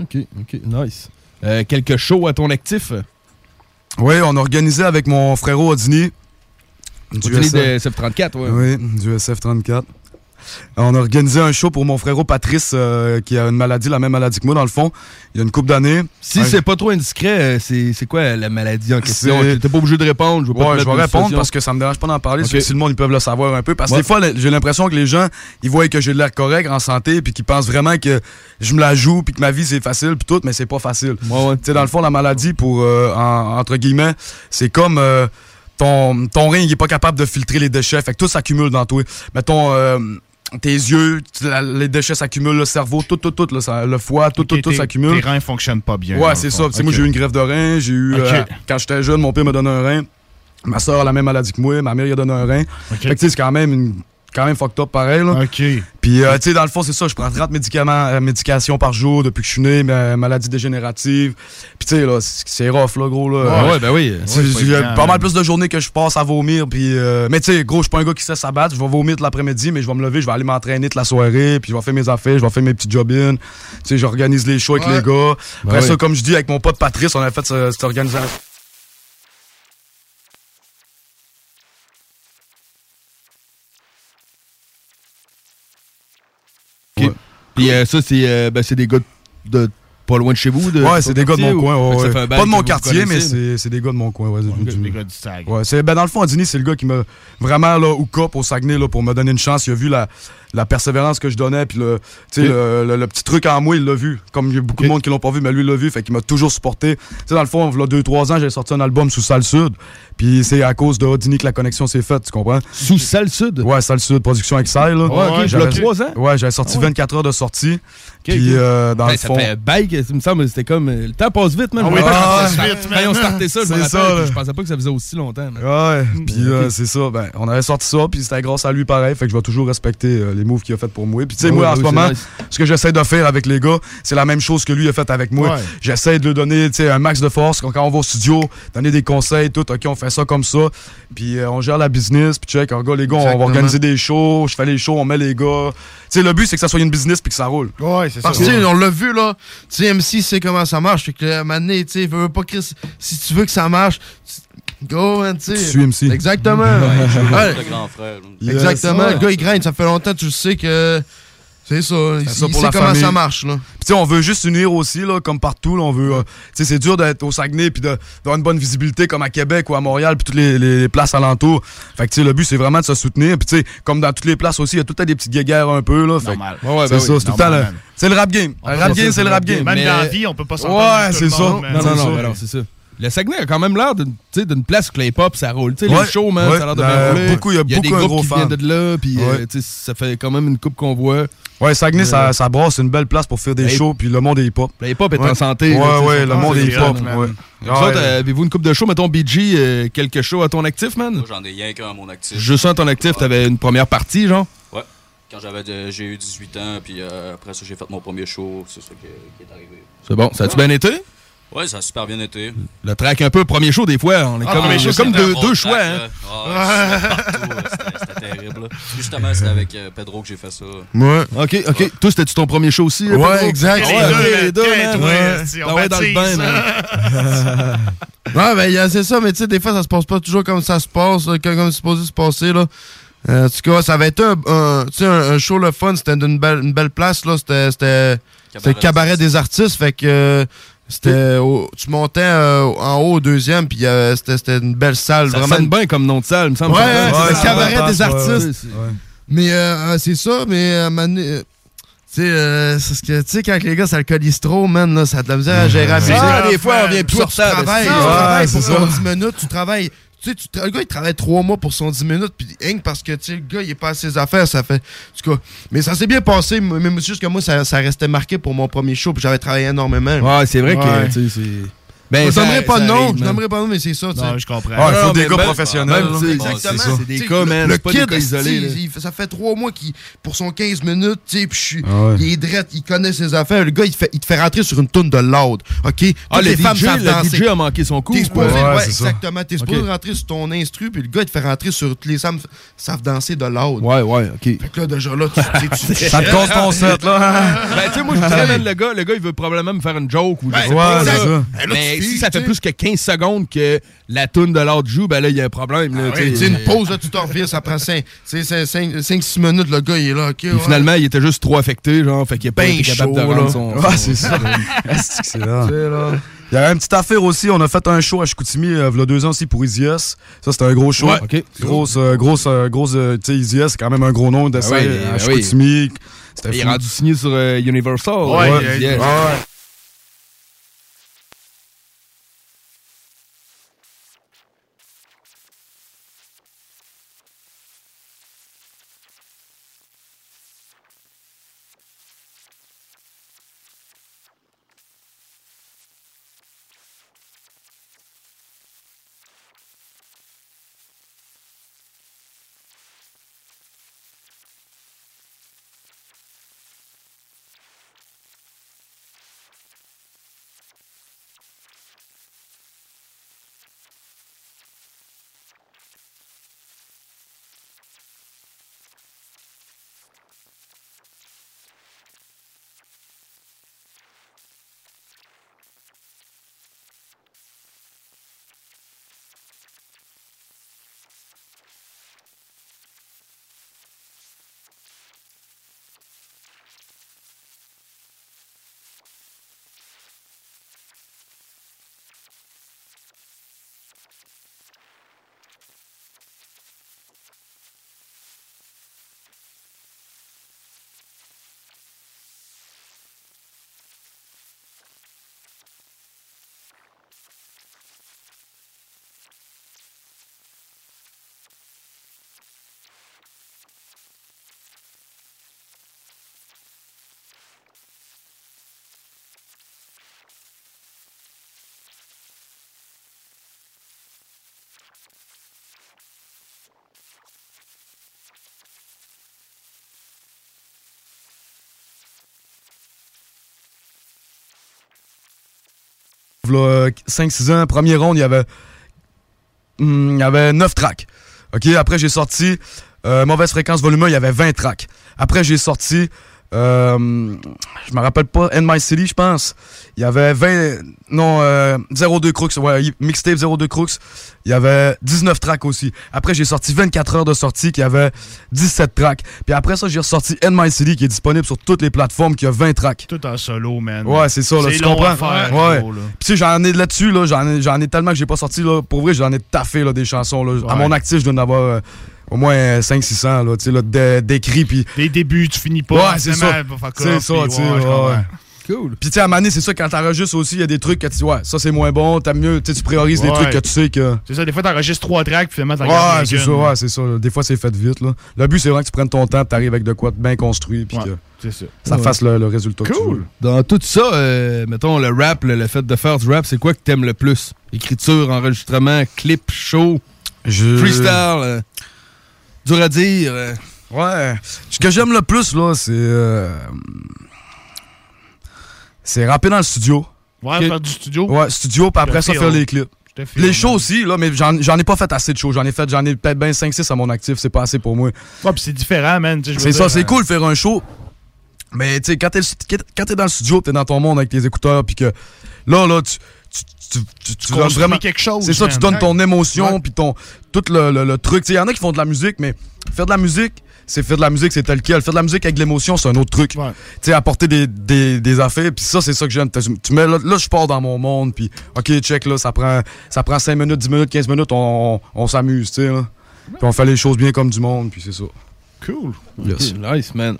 Ok, ok, nice. Euh, quelques shows à ton actif? Oui, on a organisé avec mon frérot Odini. Du Odini SF. de SF34, ouais. Oui, du SF34. On a organisé un show pour mon frérot Patrice, euh, qui a une maladie, la même maladie que moi, dans le fond. Il y a une couple d'années. Si Un- c'est pas trop indiscret, euh, c'est quoi la maladie en question? T'es pas obligé de répondre, je Ouais, vais répondre parce que ça me dérange pas d'en parler. Ok. parce que Si le monde, ils peuvent le savoir un peu. Parce que Ouais. des fois, j'ai l'impression que les gens, ils voient que j'ai de l'air correct, en santé, puis qu'ils pensent vraiment que je me la joue, puis que ma vie, c'est facile, puis tout, mais c'est pas facile. Tu sais, dans le fond, la maladie, pour, euh, en- entre guillemets, c'est comme... euh, ton, ton rein, il est pas capable de filtrer les déchets. Fait que tout s'accumule dans toi. Mettons, euh, tes yeux, la- les déchets s'accumulent, le cerveau, tout, tout, tout, là, ça- le foie, tout, tout, Ok, tout tes- s'accumule. Tes reins fonctionnent pas bien. Ouais, c'est ça. Sais, Moi, j'ai eu une greffe de rein. J'ai eu. Euh, quand j'étais jeune, mon père m'a donné un rein. Ma soeur a la même maladie que moi. Ma mère, il a donné un rein. Fait que, tu sais, c'est quand même une. Quand même fucked up pareil. Là. OK. Puis, euh, tu sais, dans le fond, c'est ça. Je prends 30 médicaments, euh, médications par jour depuis que je suis né, ma- maladie dégénérative. Puis, tu sais, là, c'est c'est rough, là, gros. Là. Ouais, ouais, ben oui. Ouais, pas J'ai évident, pas mal man. plus de journées que je passe à vomir. Puis, euh, mais, tu sais, gros, je suis pas un gars qui sait s'abattre. Je vais vomir toute l'après-midi, mais je vais me lever, je vais aller m'entraîner toute la soirée. Puis, je vais faire mes affaires, je vais faire mes petits job-in. Tu sais, j'organise les shows avec Ouais. les gars. Ben Après oui. ça, comme je dis, avec mon pote Patrice, on a fait ce- cette organisation. Ok. Puis euh, ça, c'est euh, ben, c'est des gars de pas loin de chez vous? De, Ouais, c'est des gars de mon coin. ouais, Ça fait Pas de mon quartier, mais c'est c'est des gars de mon coin. Ouais, du- Des gars du SAG. Ouais, c'est, ben dans le fond, Dini, c'est le gars qui m'a vraiment là, hook up au Saguenay là, pour me donner une chance. Il a vu la, la persévérance que je donnais, puis le, le, le- le petit truc en moi, il l'a vu. Comme il y a beaucoup de monde qui l'ont pas vu, mais lui, il l'a vu, fait qu'il m'a toujours supporté. Tu sais, dans le fond, il y a 2-3 ans, j'ai sorti un album sous Salle Sud, puis c'est à cause de Odini que la connexion s'est faite, tu comprends? Sous Salle Sud? Ouais, Salle Sud, production Excel. Là. Ouais, ans? Ouais, j'avais sorti Ah ouais. 24 heures de sortie. Puis euh, dans Ben, le ça fond. fait un bail que, il me semble, c'était comme. euh, Le temps passe vite, man. Ah Je oui, me le temps rappelle, passe quand- vite, man. starté ça, je me rappelle, ça, je pensais pas que ça faisait aussi longtemps. man. Ouais, puis euh, c'est ça. Ben, on avait sorti ça, puis c'était grâce à lui pareil. Fait que je vais toujours respecter euh, les moves qu'il a fait pour moi. Puis tu sais, Ah moi, en ce moment, c'est nice. ce que j'essaie de faire avec les gars, c'est la même chose que lui a fait avec moi. Ouais. J'essaie de lui donner un max de force. Quand, quand on va au studio, donner des conseils, tout, OK, on fait ça comme ça. Puis euh, on gère la business. Puis check, gars, les gars, on va organiser des shows. Je fais les shows, on met les gars. Tu sais, le but, c'est que ça soit une business puis que ça roule. Ouais, c'est Parce que, on l'a vu, là. Tu sais, MC sait comment ça marche. Fait que, à un moment donné, tu sais, veut pas que. Si tu veux que ça marche, go, man, tu sais. MC. Exactement. Ouais, grand frère. Exactement. Yes. Le gars, il graine. Ça fait longtemps, tu le sais que. C'est ça. Il, ça il sait comment famille. ça marche, là. Puis tu sais, on veut juste unir aussi, là, comme partout. là, on veut. euh, tu sais, c'est dur d'être au Saguenay puis d'avoir une bonne visibilité comme à Québec ou à Montréal puis toutes les, les- les places alentours. Fait que tu sais, le but c'est vraiment de se soutenir. Puis tu sais, comme dans toutes les places aussi, il y a tout le temps des petites guéguerres un peu là. Fait Normal. Ouais, ouais, c'est ben ça, oui, c'est tout le temps. C'est le rap game. Le rap game, c'est le rap game. Même Mais- dans la vie, on peut pas s'entendre Ouais, c'est ça. Non, non, non, c'est ça. Le Saguenay a quand même l'air d'une place que les pop ça roule. Ouais, les shows, man, ouais, ça a l'air de ben, bien rouler. beaucoup, il y a beaucoup des groupes gros qui fan. viennent de là, puis euh, Ouais. ça fait quand même une coupe qu'on voit. Ouais, Saguenay, ça, Euh, ça brasse, c'est une belle place pour faire des Ben, shows, puis le monde est hip-hop. Le hip-hop est Ouais. en santé. Ouais, là, ouais, ça- le Ah, monde est hip-hop. autres, euh, avez-vous une coupe de show, mettons BG, euh, quelques shows à ton actif, man? J'en ai rien qu'un à mon actif. Juste un à ton actif, t'avais une première partie, genre? Ouais. Quand j'avais de- j'ai eu 18 ans, puis euh, après ça, j'ai fait mon premier show. C'est ça qui, qui est arrivé. C'est bon. Ça a-tu bien été? Ouais, ça a super bien été. Le track un peu, premier show, des fois, on est Ah, comme, deux, deux choix, track, hein? là. Ah, ouais, là. C'était- terrible. là. Justement, c'était avec euh, Pedro que j'ai fait ça. Ouais. Ok, ok. Toi, c'était-tu ton premier show aussi? Ouais, Pedro? exact. Ah Ouais, ok, les deux. Ouais. Ah ouais, dans le bain, man. Ouais, ben, y a- c'est ça, mais tu sais, des fois, ça se passe pas toujours comme ça se passe, là, comme, comme c'est supposé se passer, là. Euh, en tout cas, ça avait été un, un- tu sais, un, un show le fun, c'était d'une belle, une belle place, là. C'était, c'était, c'était le cabaret des artistes, fait que euh, c'était, au- tu montais euh, en haut au deuxième, puis euh, c'était, c'était une belle salle, Ça vraiment. sonne bien comme nom de salle, il me semble. Ouais, c'est ça- le cabaret ça- des artistes. ouais. Mais euh, euh, c'est ça, mais euh, tu sais, euh, que, tu sais, quand les gars s'alcoolisent trop, man, là, ça a de la misère à gérer la C'est musique. ça, des fois, on vient plus sur c'est tu travailles Ouais, pour c'est ton ça. 10 minutes, tu travailles. Tu sais, le gars, il travaille trois mois pour son 10 minutes, puis que parce que, tu sais, le gars, il est pas à ses affaires, ça fait. En tout cas, mais ça s'est bien passé, mais juste que moi, ça, ça restait marqué pour mon premier show, puis j'avais travaillé énormément. Ouais, c'est vrai Ouais. que, tu sais, c'est. Ben, je nommerai pas de nom, je nommerai pas de nom, mais c'est ça, tu sais. Non, je comprends. Ouais, il faut des mais gars même- professionnels, même, là. Exactement. ça, c'est des cas, man, Le c'est pas des kid, cas isolés, il fait- ça fait trois mois qu'il, pour son 15 minutes, tu sais, puis je suis- Ah ouais. il est drette, il connaît ses affaires. Le gars, il te fait, il te fait rentrer sur une toune de loud, OK? Toutes Ah, le les femmes DJ, savent le danser. DJ a manqué son coup. T'es supposé, Ouais, ouais, exactement. T'es supposé Ok. rentrer sur ton instru, puis le gars, il te fait rentrer sur toutes les femmes savent danser de loud. Ouais, ouais, OK. Fait que là, déjà là, tu, Ça te cause ton set, là. ben, tu sais, moi, je dirais, le gars, le gars, il veut probablement me faire une joke ou je Ben, sais Ben, si ça fait plus que 15 secondes que la toune de l'autre joue, ben là, il y a un problème. Là, Ah ouais, tu sais, une pause, là, tu t'en reviens, ça prend 5-6 minutes, le gars, il est là, OK? Puis finalement, il était juste trop affecté, genre, fait qu'il a pas Ben été capable de rendre là. son. Ouais, son- c'est ça. C'est là? Il y a une petite affaire aussi, on a fait un show à Chicoutimi euh, il y a deux ans aussi pour Easy S. Ça, c'était un gros show. Ouais, ok. Grosse, euh, grosse, euh, grosse, euh, tu sais, c'est quand même un gros nom d'essai Ah ouais, à ah Chicoutimi. C'était Il est rendu signé sur euh, Universal. Ouais, 5-6 ans, premier round, il y avait, hmm, il y avait 9 tracks. OK, après j'ai sorti euh, Mauvaise fréquence volume 1, il y avait 20 tracks. Après j'ai sorti euh, je me rappelle pas, In My City, je pense. Il y avait 20. Non, euh, 02 Crooks. Ouais, mixtape 02 Crooks. Il y avait 19 tracks aussi. Après, j'ai sorti 24 heures de sortie qui avait 17 tracks. Puis après ça, j'ai ressorti In My City qui est disponible sur toutes les plateformes qui a 20 tracks. Tout en solo, man. Ouais, c'est ça, là, tu comprends? ouais. Puis tu sais, j'en ai là-dessus, là, j'en ai, j'en ai tellement que j'ai pas sorti, là. Pour vrai, j'en ai taffé, là, des chansons, là. À mon actif, je dois en avoir. euh, au moins 500-600 là, tu sais, là, d'é- d'écrits. Puis... Des débuts, tu finis pas. Ouais, c'est ça. C'est ça, tu sais. ouais, je ouais, comprends. ouais. Cool. Puis, tu sais, à Mané, c'est ça, quand t'enregistres aussi, il y a des trucs que tu ouais, ça c'est moins bon, t'as mieux, tu sais, tu priorises des trucs que tu sais que. C'est ça, des fois, t'enregistres trois tracks, puis finalement, t'en Ouais, c'est ça, ouais, c'est ça. Des fois, c'est fait vite, là. Le but, c'est vraiment que tu prennes ton temps, t'arrives avec de quoi bien construit, puis que c'est ça. ça Ouais. fasse le, le résultat que tu veux. Dans tout ça, euh, mettons, le rap, le, le fait de faire du rap, c'est quoi que t'aimes le plus? Écriture, enregistrement, clip, show, Je- freestyle, euh, dur à dire. euh. Ouais. Ce que j'aime le plus, là, c'est. euh, c'est rapper dans le studio. Ouais, faire du studio. Ouais, studio, puis après ça, faire les clips. Les shows aussi, là, mais j'en ai pas fait assez de shows. J'en ai fait, j'en ai peut-être bien 5-6 à mon actif, c'est pas assez pour moi. Ouais, puis c'est différent, man. C'est ça, c'est euh, cool faire un show. Mais tu sais, quand t'es quand t'es dans le studio, t'es dans ton monde avec tes écouteurs, puis que là, là, tu. Tu, tu, tu, tu donnes construis quelque chose, C'est ça, tu donnes ton Ouais. émotion, Ouais. puis ton. Tout le, le, le truc. Il y en a qui font de la musique, mais faire de la musique, c'est faire de la musique, c'est tel quel. Faire de la musique avec de l'émotion, c'est un autre truc. Tu sais, apporter des, des, des affaires, puis ça, c'est ça que j'aime. Tu mets, là, là, je pars dans mon monde, puis OK, check, là, ça prend, ça prend 5 minutes, 10 minutes, 15 minutes, on, on, on s'amuse, tu sais, là. Puis on fait les choses bien comme du monde, puis c'est ça. Cool. Yes. Nice, man.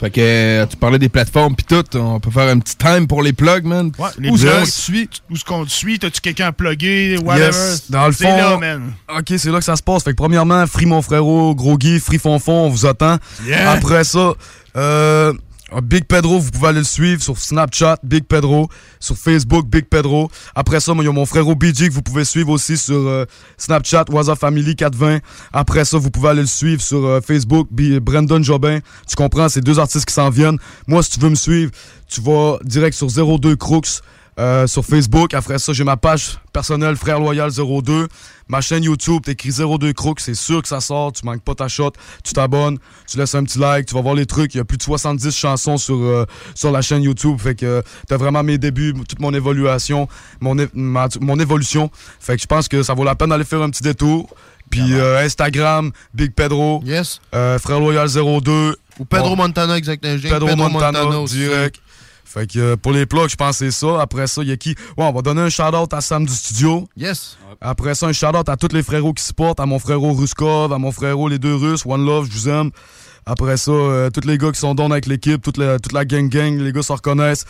Fait que euh, tu parlais des plateformes pis tout, on peut faire un petit time pour les plugs, man. Ouais, les Où est-ce qu'on te suit? Où est-ce qu'on te suit? T'as-tu quelqu'un à plugger? Whatever. Yes, dans le C'est fond. là, man. Ok, c'est là que ça se passe. Fait que premièrement, Free mon frérot, Gros Guy, Free Fonfon, on vous attend. Yeah. Après ça, euh, Big Pedro, vous pouvez aller le suivre sur Snapchat, Big Pedro, sur Facebook, Big Pedro. Après ça, il y a mon frérot BG vous pouvez suivre aussi sur euh, Snapchat, Waza Family 420. Après ça, vous pouvez aller le suivre sur euh, Facebook, Brandon Jobin. Tu comprends, c'est deux artistes qui s'en viennent. Moi, si tu veux me suivre, tu vas direct sur 02 Crooks. Euh, sur Facebook. Après ça, j'ai ma page personnelle Frère Loyal 02. Ma chaîne YouTube, t'écris 02 Crooks, c'est sûr que ça sort. Tu manques pas ta shot. Tu t'abonnes, tu laisses un petit like, tu vas voir les trucs. Il y a plus de 70 chansons sur, euh, sur la chaîne YouTube. Fait que euh, t'as vraiment mes débuts, toute mon évaluation, mon, é- ma- mon évolution. Fait que je pense que ça vaut la peine d'aller faire un petit détour. Puis Instagram, Big Pedro. Yes. Frère Loyal 02. Ou Pedro Bon. Montana, exactement. Pedro, Pedro Montana, direct. Fait que euh, pour les plugs, je pense que c'est ça. Après ça, il y a qui? Ouais, on va donner un shout-out à Sam du studio. Yes. Après ça, un shout-out à tous les frérots qui supportent, à mon frérot Ruskov, à mon frérot les deux Russes, One Love, je vous aime. Après ça, euh, tous les gars qui sont down avec l'équipe, toute la, toute la gang-gang, les gars se reconnaissent.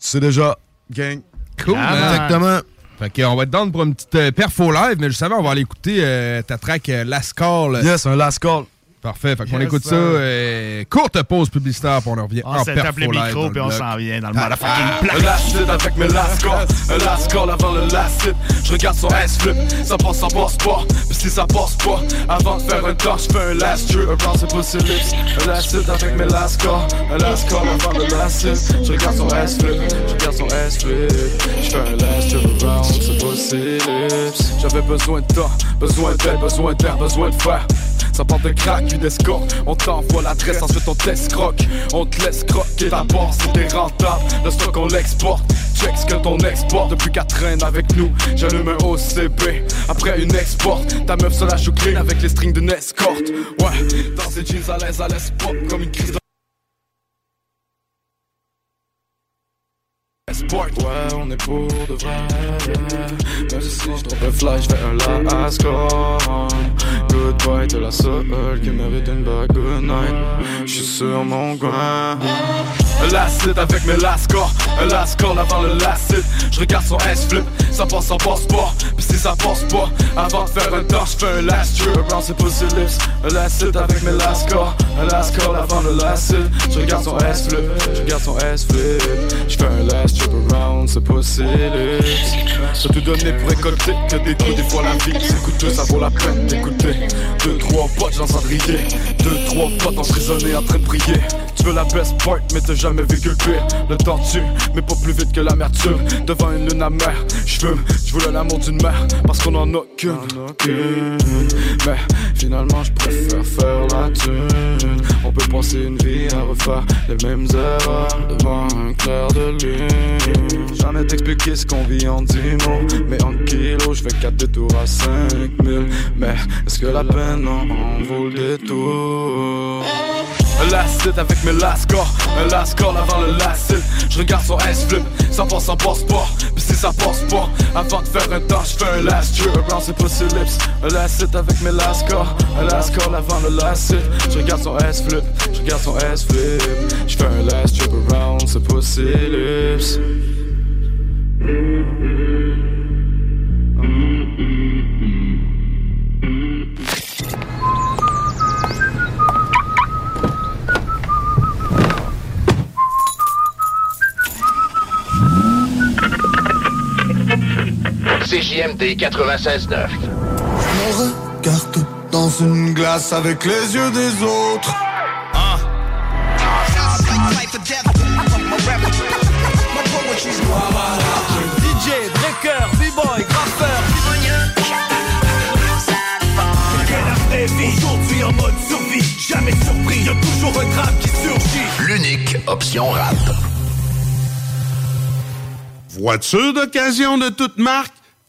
Tu sais déjà, gang. Cool, Ah, man. Exactement. Fait que, on va être down pour une petite euh, perfo live, mais je savais, on va aller écouter euh, ta track euh, Last Call. Yes, un last call. Parfait, fait qu'on Yes, écoute sir. ça. euh, courte pause publicitaire, puis on en revient On en s'est perfo tapé le live micro, puis on s'en vient dans le Ah, motherfucking ah, plaque. Un last hit avec mes last calls, un last call avant le last hit. Je regarde son ass flip, ça passe, ça passe pas. Puis si ça passe pas, avant de faire un touch, je fais un last jeu. Un c'est pas ses lips. Un last hit avec mes last calls, un last call avant le last hit. Je regarde son ass flip, je regarde son ass flip. Je fais un last jeu, around, c'est pas ses lips. J'avais besoin de temps, besoin d'aide, besoin d'air, besoin de faire. Ça porte de crack, une escorte. On t'envoie l'adresse, ensuite on t'escroque. On te laisse croquer d'abord, c'était rentable. Le stock, on l'exporte. Check ce que ton export depuis qu'elle traîne avec nous. J'allume un OCB. Après une export, ta meuf se la joue clean avec les strings d'une escorte. Ouais, dans ses jeans à l'aise, à l'aise pop comme une crise de. Ouais, on est pour de vrai. Même si je drop un fly, je fais un last call. Goodbye, t'es la seule qui mérite une bague. Good night, je suis sur mon coin. Hit avec mes last scores. Un avant le hit. Je regarde son S-flip, ça passe, ça passe pas. Puis si ça passe pas, avant de faire un touch, je fais un last jeu. Around c'est pas lips. Avec mes last scores. Un last call avant le hit. Je regarde son S-flip, je regarde son S-flip. Je fais un last trip around, c'est pas ses lips. J'ai tout donné pour récolter que des coups, des fois la vie c'est coûteux, ça vaut la peine d'écouter. Deux, trois potes dans un cendrier. Deux, trois potes emprisonnés en train de prier. Tu veux la best part, mais t'as jamais jamais vécu le pire. Le temps tue, mais pas plus vite que l'amertume. Devant une lune amère, j'fume, j'voulais l'amour d'une mère, parce qu'on en a qu'une. Mais finalement, j'préfère faire la thune. On peut passer une vie à refaire les mêmes erreurs devant un clair de lune. Jamais t'expliquer ce qu'on vit en 10 mots, mais en kilos, j'fais 4 détours à 5000. Mais est-ce que la peine en vaut le détour? Avec mes last corps Un last call avant le last Je regarde son S-flip, ça passe en passeport. Pis si ça passe pas, avant de faire un temps Je fais un last trip around, c'est pas ses lips Un avec mes last corps Un last call avant le last Je regarde son S-flip, je regarde son S-flip Je fais un last trip around, c'est pas ses lips CJMD 96.9. Je me regarde dans une glace avec les yeux des autres. Ah. DJ, breaker, b-boy, graffeur. Aujourd'hui en mode survie, jamais surpris, y'a toujours un drame qui surgit. L'unique option rap. Voiture d'occasion de toute marque,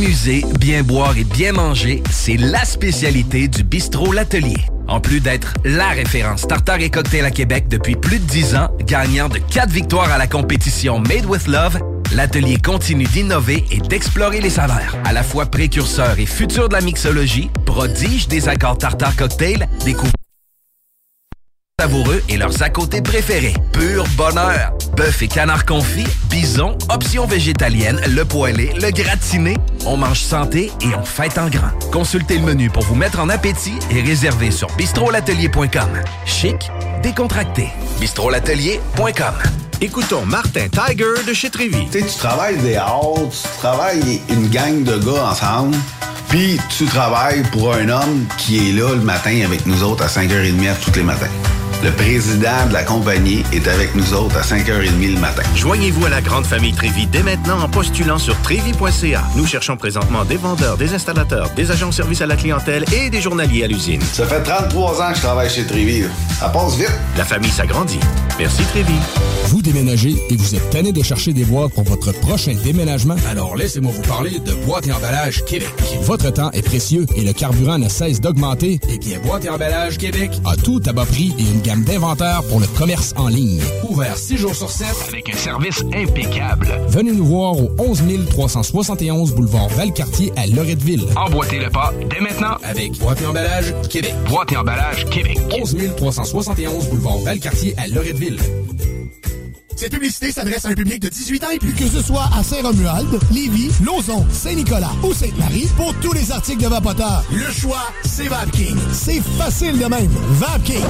S'amuser, bien boire et bien manger, c'est la spécialité du bistrot L'Atelier. En plus d'être la référence tartare et cocktail à Québec depuis plus de 10 ans, gagnant de 4 victoires à la compétition Made with Love, l'atelier continue d'innover et d'explorer les saveurs. À la fois précurseur et futur de la mixologie, prodige des accords tartare cocktail, découvre savoureux et leurs à côté préférés. Pur bonheur. Bœuf et canard confit, bison, options végétaliennes, le poêlé, le gratiné. On mange santé et on fête en grand. Consultez le menu pour vous mettre en appétit et réservez sur bistrolatelier.com. Chic, décontracté. bistrolatelier.com. Écoutons Martin Tiger de chez Trévy. Tu sais, tu travailles des heures, tu travailles une gang de gars ensemble, puis tu travailles pour un homme qui est là le matin avec nous autres à 5h30 tous les matins. Le président de la compagnie est avec nous autres à 5h30 le matin. Joignez-vous à la grande famille Trévi dès maintenant en postulant sur trévi.ca. Nous cherchons présentement des vendeurs, des installateurs, des agents de service à la clientèle et des journaliers à l'usine. Ça fait 33 ans que je travaille chez Trévi. Ça passe vite. La famille s'agrandit. Merci Trévi. Vous déménagez et vous êtes tanné de chercher des boîtes pour votre prochain déménagement? Alors laissez-moi vous parler de Boîte et Emballage Québec. Votre temps est précieux et le carburant ne cesse d'augmenter. Eh bien, Boîte et Emballage Québec a tout à bas prix et une gamme d'inventaires pour le commerce en ligne. Ouvert 6 jours sur 7 Avec un service impeccable. Venez nous voir au 11 371 boulevard Valcartier à Loretteville. Emboîtez le pas dès maintenant avec Boîte et Emballage Québec. Boîte et Emballage Québec. 11 371 boulevard Valcartier à Loretteville. Cette publicité s'adresse à un public de 18 ans et plus. Que ce soit à Saint-Romuald, Lévis, Lauson, Saint-Nicolas ou Sainte-Marie, pour tous les articles de Vapoteur, le choix, c'est VapKing. C'est facile de même. VapKing.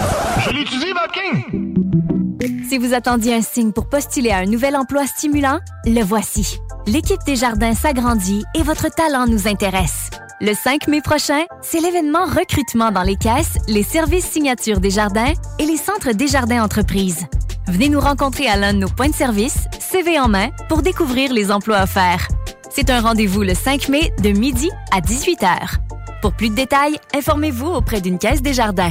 Je l'utilise, VapKing! Si vous attendiez un signe pour postuler à un nouvel emploi stimulant, le voici. L'équipe des jardins s'agrandit et votre talent nous intéresse. Le 5 mai prochain, c'est l'événement recrutement dans les caisses, les services signature des jardins et les centres des jardins entreprises. Venez nous rencontrer à l'un de nos points de service, CV en main, pour découvrir les emplois offerts. C'est un rendez-vous le 5 mai de midi à 18h. Pour plus de détails, informez-vous auprès d'une caisse des jardins.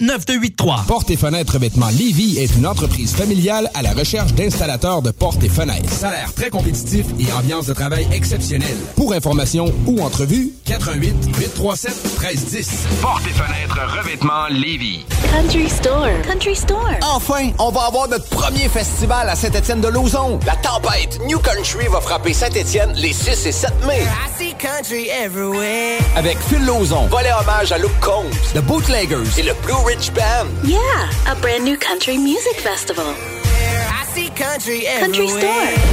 581-984-9283. Porte et fenêtres revêtement Lévis est une entreprise familiale à la recherche d'installateurs de portes et fenêtres. Salaire très compétitif et ambiance de travail exceptionnelle. Pour information ou entrevue, 88 837 1310. Porte et fenêtres revêtement Lévis. Country Store. Country Store. Enfin, on va avoir notre premier festival à Saint-Étienne de Lauzon. La tempête New Country va frapper Saint-Étienne les 6 et 7 mai. Avec Phil Lauzon, volet hommage à Luke Combs, The Bootleggers et le Blue Ridge Band. Yeah, a brand new country music festival. Country, Country Store.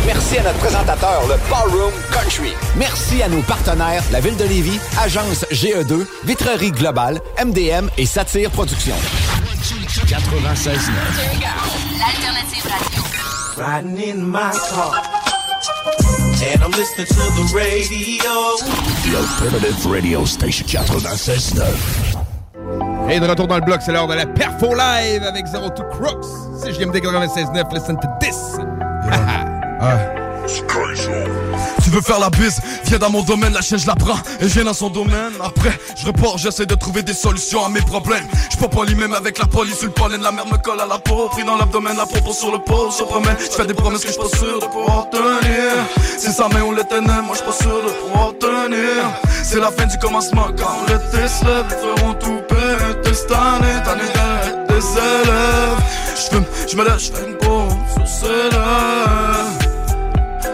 Merci à notre présentateur, le Ballroom Country. Merci à nos partenaires, la Ville de Lévis, Agence GE2, Vitrerie Globale, MDM et Satire Productions. 96 L'alternative radio. Riding in my car. And I'm listening to the radio. L'Alternative Radio Station 96.9. Et de retour dans le bloc, c'est l'heure de la Perfo Live avec Zero to Crooks. C'est JMD 96.9, listen to this. Tu veux faire la bise, viens dans mon domaine, la chaîne je la prends et viens dans son domaine. Après, je reporte, j'essaie de trouver des solutions à mes problèmes. Je pas même avec la police, le pollen, la mer me colle à la peau, pris dans l'abdomen, la propos sur le pot, se promène. Je fais des promesses que je pas sûr de pouvoir tenir. C'est ça, mais on les ténèbres, moi je pas sûr de pouvoir tenir. C'est la fin du commencement quand l'été se feront tout péter cette année, d'être des élèves. Je fume, je me lève, je fais une pause sur ces lèvres.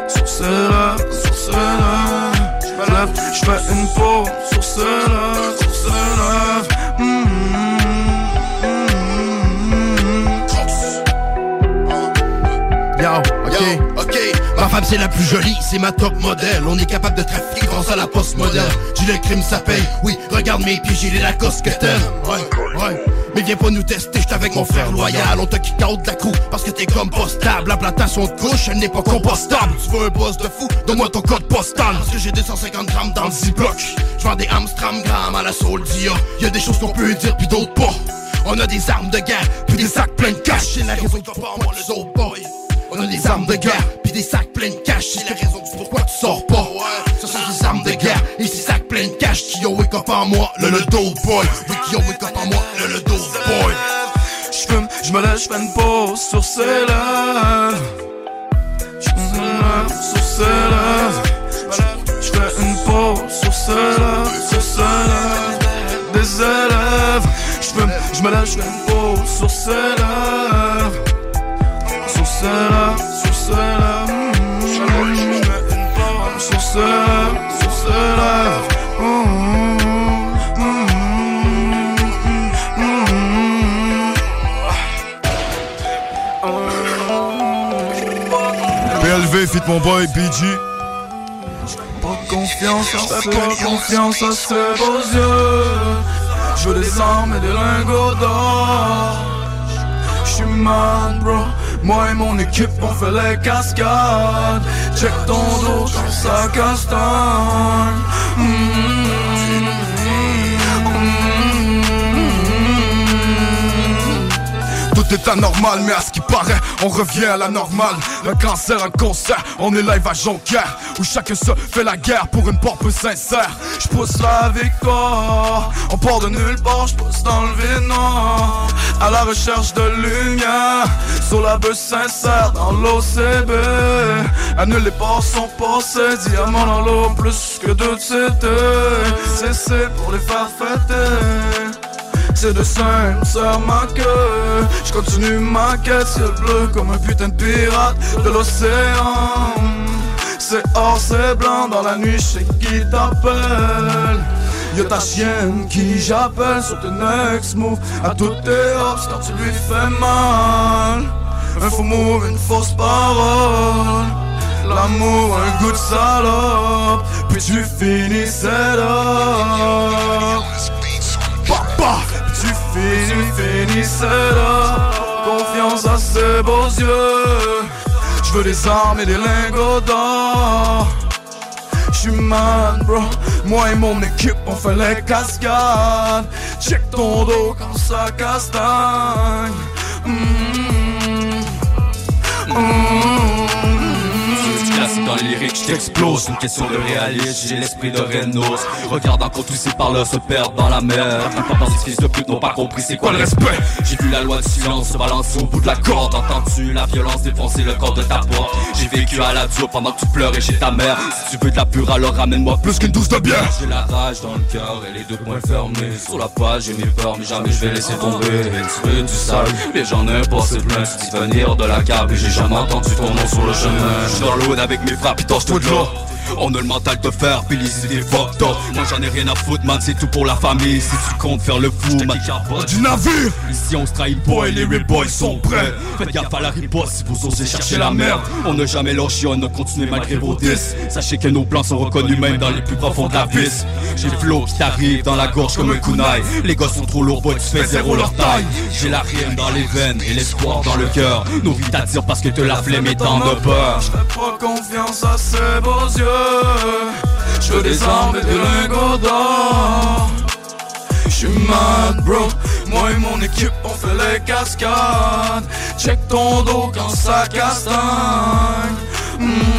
Sur ces lèvres, lèvres. Je fais une pause sur lèvres, sur ces lèvres. Mm, Yo, ok. ok. Ma femme c'est la plus jolie, c'est ma top modèle. On est capable de trafiquer grâce à la poste modèle. Dis le crime ça paye, oui, regarde mes pieds, j'ai les Lacoste que t'aimes. Ouais, ouais. Mais viens pas nous tester, j'étais avec mon frère loyal. On te kick out de la crew parce que t'es compostable. La plantation de couche, elle n'est pas compostable. Tu veux un boss de fou, donne-moi ton code postal. Parce que j'ai 250 grammes dans le ziploc. J'vends des Amstram à la Soul Dia. Y'a des choses qu'on peut dire puis d'autres pas. On a des armes de guerre, puis des sacs pleins de cash. C'est la raison que pas moi, les autres boys. On a des armes de guerre, puis des sacs pleins de cash. C'est la raison du pourquoi tu sors pas. Ce sont des armes de guerre et ces sacs pleins de cash qui ont wake up en moi, le le boy. Oui, qui ont wake up en moi, le le dope boy. J'fume, j'me lève, j'fais une pause sur ses lèvres. J'me lève sur ses lèvres. J'fais une pause sur ses lèvres, sur ses lèvres. Des élèves. J'fume, j'me lève, j'fais une pause sur ses lèvres celle-là, mm. sur celle-là. Sur celle-là, sur celle-là. PLV, fit mon boy, BG. Pas confiance en ce, pas confiance à ce beaux yeux. Je descends, mais de lingots d'or. J'suis mad, bro. Moi et mon équipe, on fait les cascades. Check ton dos ça castagne. Tout est anormal, mais à ce qui paraît, on revient à la normale. Un cancer, un concert, on est live à Jonquière, où chacun se fait la guerre pour une porte sincère. Je pousse la victoire, on part de nulle part, je pousse dans le noir. À la recherche de lumière, sur la bœuf sincère dans l'OCB. Annule les ports sont passés, diamants dans l'eau, plus que d'autres c'était. C'est pour les faire fêter. C'est de simple sur ma queue Je continue ma quête ciel bleu comme un putain de pirate de l'océan. C'est or, c'est blanc dans la nuit, je sais qui t'appelle. Y'a ta chienne qui j'appelle sur tes next move. À toutes tes hops quand tu lui fais mal. Un faux move, une fausse parole. L'amour, un goût de salope. Puis tu finis là tu finis, finis c'est là Confiance à ses beaux yeux. Je veux des armes et des lingots d'or. J'suis mad bro. Moi et mon équipe on fait les cascades. Check ton dos quand ça castagne. Mm. Classique dans les lyriques, je t'explose. Une question de réalisme, j'ai l'esprit de Renos. Regarde encore tous ces parleurs se perdent dans la mer. Plupart des fils de pute n'ont pas compris c'est quoi le respect. J'ai vu la loi du silence se balancer au bout de la corde. Entends-tu la violence défoncer le corps de ta porte J'ai vécu à la dure pendant que tu pleurais chez ta mère. Si tu veux de la pure alors ramène-moi plus qu'une douce de bière. J'ai la rage dans le cœur et les deux poings fermés. Sur la page j'ai mes peurs mais jamais je vais laisser tomber. Veux du sale, les gens n'importe c'est plein Tu venir de la cave. Et j'ai jamais entendu ton nom sur le chemin. Dans le avec mes frères pis torche tout de l'eau on a le mental de faire, idées fucked up. Moi j'en ai rien à foutre man, c'est tout pour la famille. Si tu comptes faire le fou, man. Du navire. Ici on se trahit pas et les real boys sont prêts. Faites gaffe à la riposte si vous osez chercher la merde. On n'a jamais lâché, on a continué malgré vos disques Sachez que nos plans sont reconnus même dans les plus profonds de la vis J'ai flow qui t'arrive dans la gorge comme un kunai. Les gosses sont trop lourds, boy tu fais zéro leur taille. J'ai la rime dans les veines et l'espoir dans le cœur. Nos vies t'attirent parce que te la flemme et t'en as peur J'fais pas confiance à ces beaux yeux Je veux des armes et des lingots d'or J'suis mad bro Moi et mon équipe on fait les cascades Check ton dos quand ça castagne Mm.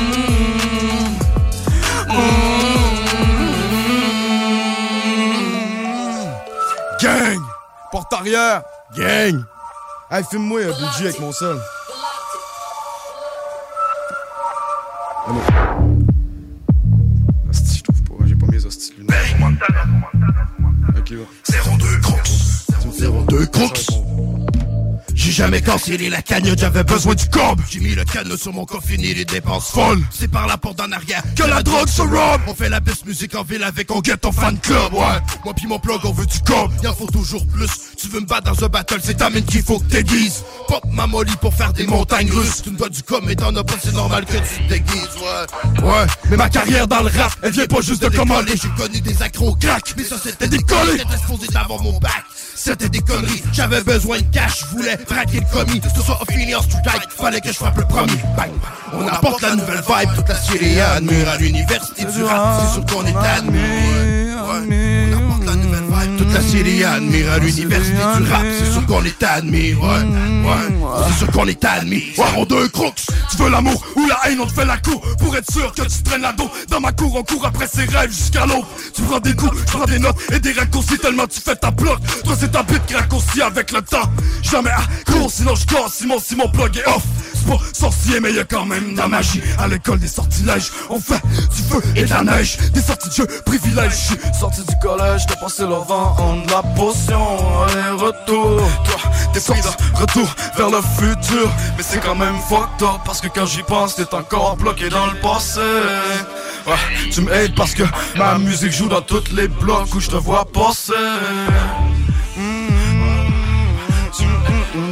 Gang! Porte arrière! Gang! Hey, filme-moi un budget avec mon seul. Allô. Ok, va. 02 Crocs 02 Crocs J'ai jamais cancellé la cagnotte, j'avais besoin du cob J'ai mis le canot sur mon coffre, fini les dépenses folles. C'est par la porte d'en arrière que la drogue se robe. On fait la best musique en ville avec on get ton fan club Ouais, moi pis mon plug on veut du cob Y'en faut toujours plus. Tu veux me battre dans un battle, c'est ta mine qu'il faut que t'aiguises. Pop ma molly pour faire des montagnes russes. Tu me dois du com mais t'en as pas, c'est normal que tu te déguises Ouais, ouais, mais ma carrière dans le rap Elle vient pas juste de commander J'ai connu des accros crack. Mais ça c'était décollé. J'étais supposé d'avoir mon bac c'était des conneries, j'avais besoin de cash, je voulais braquer le commis. Ce soit au fini en street fallait que je frappe le premier. Bang! On apporte la nouvelle vibe, toute la Syrie admire à l'université du rap, c'est sûr qu'on est. Ouais, on apporte la nouvelle vibe, toute la Syrie admire à l'université du rap, c'est sûr qu'on est admis. Ouais, ouais, c'est sûr qu'on est admis. Ouais, deux crooks, tu veux l'amour ou la haine, on te fait la cour pour être sûr que tu traînes la dos. Dans ma cour, on court après ses rêves jusqu'à l'aube. Tu prends des coups, je prends des notes et des raccourcis tellement tu fais ta bloc. Toi, c'est ta bite qui raccourcit avec le temps. Jamais à court, sinon je casse. Simon, si mon plug est off. C'est pas sorcier, mais y'a quand même la magie. À l'école des sortilèges, on fait du feu et de la neige. Des sorties de jeu, privilèges. Sorti du collège, t'as passé le vent la potion, aller-retour Toi, t'es pris de retour vers le futur. Mais c'est quand même fucked up Parce que quand j'y pense, t'es encore bloqué dans le passé. Ouais, tu m'aides parce que ma musique joue dans tous les blocs où je te vois passer.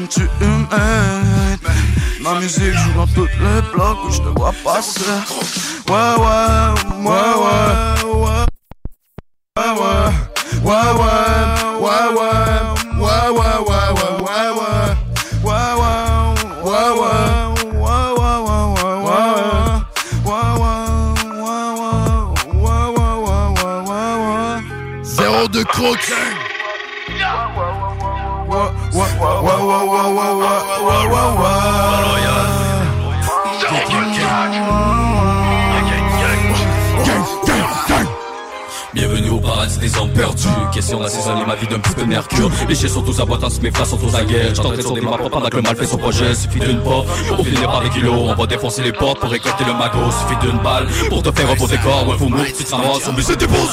Tu, m'aides Ma musique joue dans toutes les blocs où je te vois passer. Ouais, ouais, ouais. Ouais, Zéro de croque. Des hommes perdus. Question d'assaisonner ma vie d'un petit peu de mercure. Les chiens sont tous à boîte, mes frères sont tous à guerre. J'entends sur des maps pendant que le mal fait son projet. Suffit d'une porte pour finir par des kilos. On va défoncer les portes pour récolter le magot. Suffit d'une balle pour te faire un beau décor Ouais faut mourir, tu te ramasses, but c'est des beaux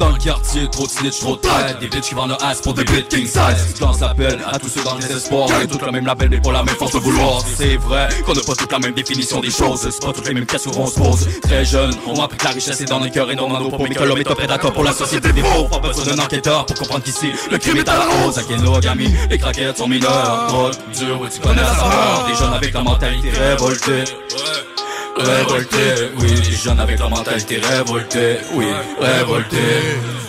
Dans le quartier, trop de snitch, trop de tête Des bitches qui vendent le ass pour des bits king size. Je lance l'appel à tous ceux dans les espoirs. On est tous le même label mais pas la même force de vouloir. C'est vrai qu'on n'a pas toute la même définition des choses. C'est pas toutes les mêmes questions qu'on se pose. Très jeune, on m'a appris la richesse est dans les cœurs et non dans nos Mais que l'homme est un prédateur pour la société. Des pauvres Pas besoin d'un enquêteur pour comprendre qu'ici Le crime est à la hausse, à Kenogami Les craquettes sont mineurs Drogue, dur, oui tu connais la saveur. Des jeunes avec la mentalité révoltée Révolté, oui, des jeunes avec la mentalité révoltée, oui, révolté.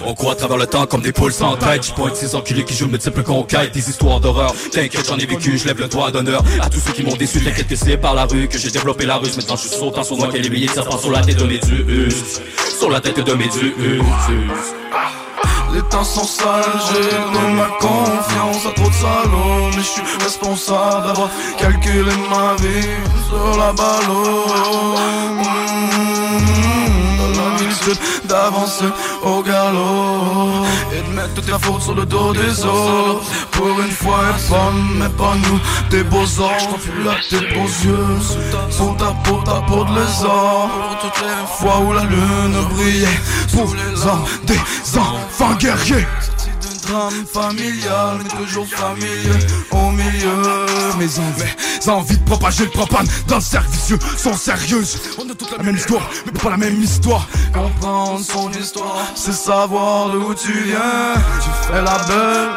On court à travers le temps comme des poules sans tête. J'pointe ces enculés qui jouent multiples conquêtes, des histoires d'horreur. T'inquiète, j'en ai vécu, je lève le doigt d'honneur à tous ceux qui m'ont déçu. T'inquiète que c'est par la rue que j'ai développé la ruse. Maintenant je suis sautant sur moi qu'elle est de serpent sur la tête de mes dus. Sur la tête de mes dus. Les temps sont j'ai donné ma confiance. À trop de salauds Mais je suis responsable d'avoir calculé ma vie sur la ballon L'habitude d'avancer au galop. Et de mettre toute la faute sur le dos des autres. Pour une fois et bonne, mais pas nous. Des beaux anges, là tes beaux yeux. Sous ta peau, ta peau de lézard. Toutes les fois où la lune brillait. Pour les hommes, des enfants guerriers drame familial, mais toujours familier au milieu. Mes envies, envies de propager le propane dans le cercle vicieux sont sérieuses. On a toute la même histoire, mais pas la même histoire. Comprendre son histoire, c'est savoir d'où tu viens. Tu fais la belle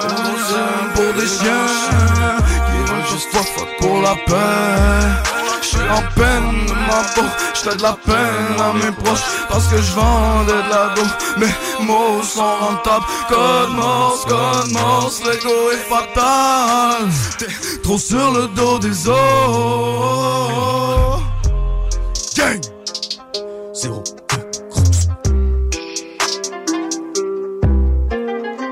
pour des chiens juste toi fuck pour la paix. Je suis en peine de ma peau, j'fais de la peine à mes proches Parce que je vendais de la dos, mes mots sont rentables Code morse, code morse, l'ego est fatal. T'es trop sur le dos des os Gang! Zéro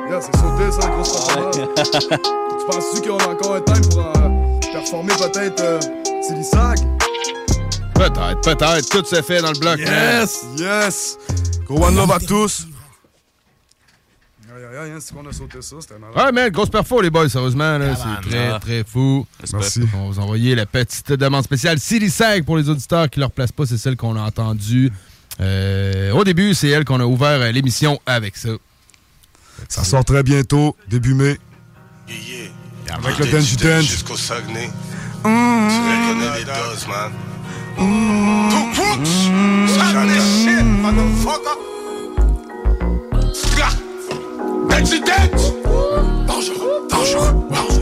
Yeah, c'est sauté ça, grosse. Tu penses-tu qu'on a encore un time pour euh, peut-être euh? Peut-être, peut-être. Tout se fait dans le bloc. Yes! Yes! Go one love à tous! Aïe aïe aïe, hein, c'est qu'on a sauté ça, c'était malade. Ouais, mais grosse perfo, les boys, sérieusement. là, C'est très, très fou. Merci. On va vous envoyer la petite demande spéciale. Silly Sag, pour les auditeurs qui ne leur placent pas, c'est celle qu'on a entendue. Euh, au début, c'est elle qu'on a ouvert euh, l'émission avec ça. Ça sort très bientôt, début mai. Avec le Denji Dance. Jusqu'au Saguenay. Tu reconnais les doses, man. Two crooks! This shit, motherfucker! Dance! Dangereux, dangereux.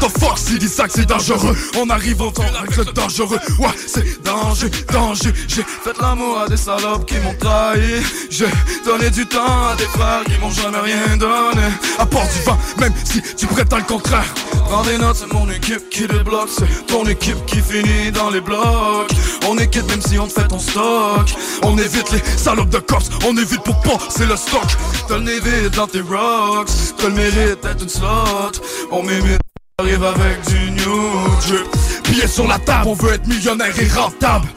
The dit ça que c'est dangereux. On arrive au temps avec le dangereux. Ouais, c'est danger, danger. J'ai fait l'amour à des salopes qui m'ont trahi. J'ai donné du temps à des frères qui m'ont jamais rien donné. Part du vent, même si tu prétends le contraire. Prends des notes, c'est mon équipe qui débloque C'est ton équipe qui finit dans les blocs. On est même si on te fait ton stock. On évite les salopes de cops. On évite pour pas, c'est le stock. T'as le dans tes rocks. T'as le mérite d'être une slot. On m'imite Arrive avec du new drip Pieds sur la table, on veut être millionnaire et rentable.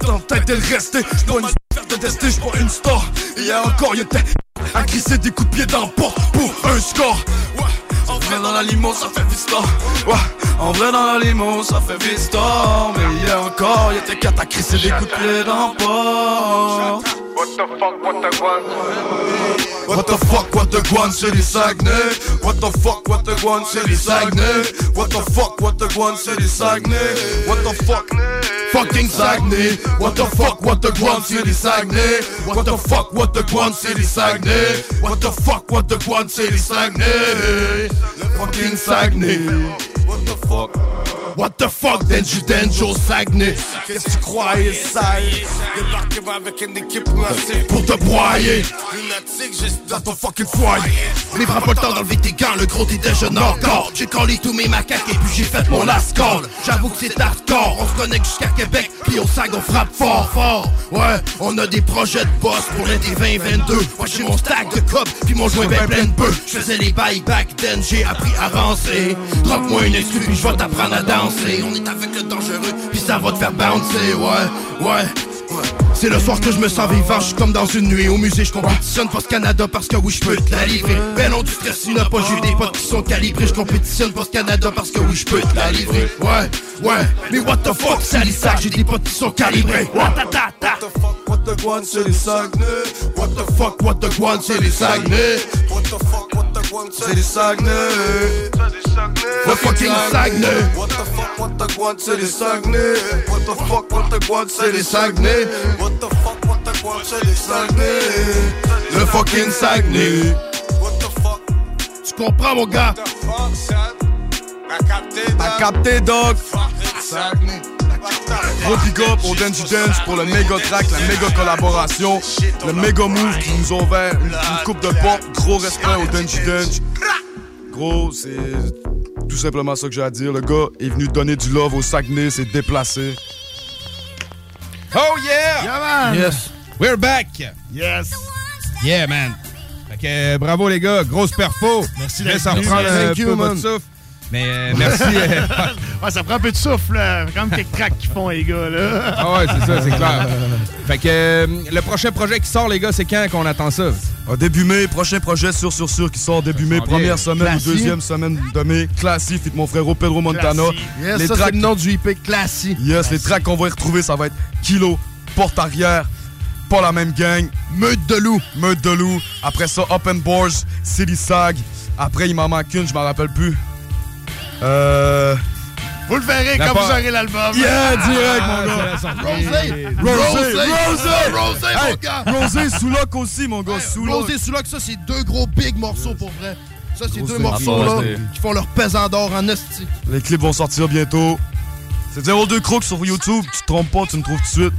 Dans tête et le rester J'prends une faire de tester, j'prends une star Hier encore, il était à crisser des coups de pied dans le porte pour un score. Ouais, en vrai dans la limo, ça fait vista. Ouais, en vrai dans la limo, ça fait vista. Mais hier encore, il était quatre à crisser des coups de pied dans le porte What the fuck, what the guan? What the fuck, what the guan, c'est les Saguenay What the fuck, what the guan, c'est les Saguenay What the fuck, what the guan, c'est les Saguenay What the fuck, fucking Saguenay What the fuck, what the guan, c'est les Saguenay What the fuck, what the guan, c'est les Saguenay What the fuck, what the guan, c'est les Saguenay Fucking Saguenay what the fuck? What the fuck, Denji Denjo Saguenay? Qu'est-ce que tu croyais, sale? Débarquez avec une équipe Pour te broyer. Dans ton fucking foyer. Prends pas le temps d'enlever tes gants, le gros t'es déjeune encore J'ai collé tous mes macaques et puis j'ai fait mon last call. J'avoue que c'est hardcore, on se connecte jusqu'à Québec Puis au SAG on frappe fort fort. Ouais, on a des projets de boss pour l'été 2022 Moi j'ai mon stack de cop, puis mon joint ben plein de bœufs Je faisais les bails back then, j'ai appris à rancer Drop-moi une excuse puis je vais t'apprendre à danser. On est avec le dangereux, puis ça va te faire bouncer. Ouais, ouais c'est le soir que je me sens vivant, je comme dans une nuit au musée, je compétitionne Post Canada parce que oui je peux te la livrer. Ben non du stress, il n'a pas j'ai des potes qui sont calibrés, je compétitionne Post Canada parce que oui je peux te la livrer. Ouais, ouais, mais what the fuck, salissage, j'ai des potes qui sont calibrés. What the ta. What the guan, c'est les Saguenay What the fuck, what the guan, c'est les Saguenay. What the fuck, what c'est les Saguenay The fucking Saguenay. What the fuck, what the guan, c'est les Saguenay What the fuck, what the guan, c'est les Saguenay What the fuck, what the guan, c'est les Saguenay Le fucking Saguenay. What the fuck, Tu comprends mon gars? the fuck, son? I capté, dog. Saguenay Gros big up au Dance Dance pour le méga track, la méga collaboration, le méga move qui nous ont ouvert une, une coupe de porte. Gros respect au Dance Dance. Gros, c'est tout simplement ça que j'ai à dire. Le gars est venu donner du love au Saguenay, s'est déplacé. Oh yeah! Yeah, man. Yes. We're back! Yes! Yeah, man. Fait que euh, bravo les gars, grosse perfo. Merci d'être en venu. reprendre un Thank peu votre man. souffle. Mais euh, merci. Ouais, ça prend un peu de souffle, là. Quand même quelques tracks qu'ils font, les gars, là. ah ouais, c'est ça, c'est clair. Fait que euh, le prochain projet qui sort, les gars, c'est quand qu'on attend ça? Ah, début mai, prochain projet sûr sur sûr qui sort début mai, bien. première semaine ou deuxième semaine de mai. Classy, fit mon frérot Pedro Montana. Yes, les ça, tracks, le nom du IP Classy. yes, les tracks qu'on va y retrouver, ça va être Kilo, Porte Arrière, pas la même gang, Meute de loup. Meute de loup. Après ça, Open Boards, City Sag. Après, il m'en manque une, je m'en rappelle plus. Euh. Vous le verrez La quand part- vous aurez l'album. Yeah, direct, Ah, mon gars. Rosé! Rosé, Rosé! Rosé, Hey, mon gars! Rosé sous lock aussi, mon gars, lock. Rosé sous que ça, c'est deux gros big morceaux pour vrai. Ça, c'est deux morceaux là, qui font leur pesant d'or en esti. Les clips vont sortir bientôt. C'est 02 Crooks sur YouTube. Tu te trompes pas, tu me trouves tout de suite.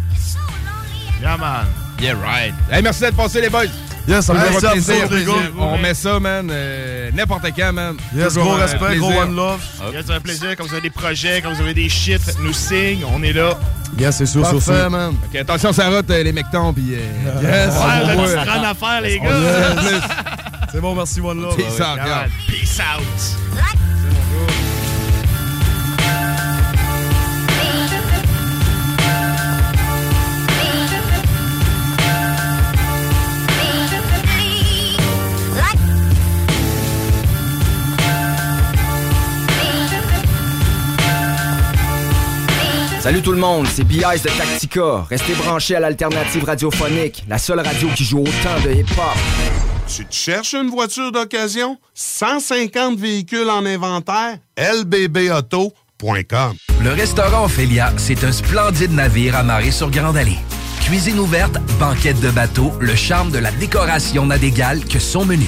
Yeah, man. Yeah, right. Hey, merci d'être passé, les boys. Yes, ça me fait ça plaisir, fait les gars. On met ça, man, euh, n'importe quand, man. Yes, Toujours gros un respect, gros one love. Yes, c'est un plaisir. Quand vous avez des projets, quand vous avez des shit, faites-nous signe. On est là. Yes, c'est sûr, Parfait, sûr. man. Ok, attention, ça rote euh, les mectons, puis... euh, Yes, Ouais, on grande affaire, les gars. Yes. C'est bon, merci, one love. Peace out. Peace out. Salut tout le monde, c'est B.I.S. de Tactica. Restez branchés à l'alternative radiophonique, la seule radio qui joue autant de hip-hop. Tu te cherches une voiture d'occasion? 150 véhicules en inventaire? lbbauto.com Le restaurant Ophélia, c'est un splendide navire amarré sur Grande Allée. Cuisine ouverte, banquette de bateau, le charme de la décoration n'a d'égal que son menu.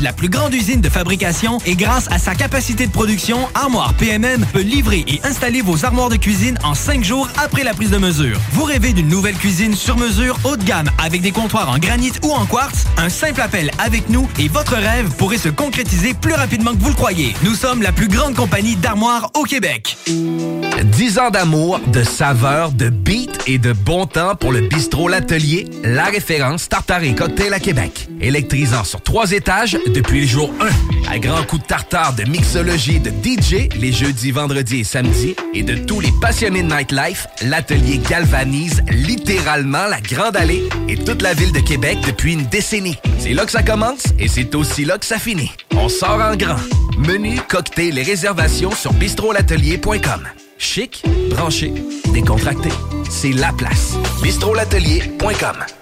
la plus grande usine de fabrication et grâce à sa capacité de production, Armoire PMM peut livrer et installer vos armoires de cuisine en cinq jours après la prise de mesure. Vous rêvez d'une nouvelle cuisine sur mesure haut de gamme avec des comptoirs en granit ou en quartz? Un simple appel avec nous et votre rêve pourrait se concrétiser plus rapidement que vous le croyez. Nous sommes la plus grande compagnie d'armoires au Québec. 10 ans d'amour, de saveur, de beat et de bon temps pour le bistrot L'Atelier, la référence tartare et cocktail à Québec. Électrisant sur trois étages depuis le jour 1. À grands coups de tartare, de mixologie, de DJ, les jeudis, vendredis et samedis, et de tous les passionnés de nightlife, l'Atelier galvanise littéralement la Grande Allée et toute la ville de Québec depuis une décennie. C'est là que ça commence et c'est aussi là que ça finit. On sort en grand. Menu, cocktail et réservations sur bistrolatelier.com. Chic, branché, décontracté. C'est la place. bistrolatelier.com.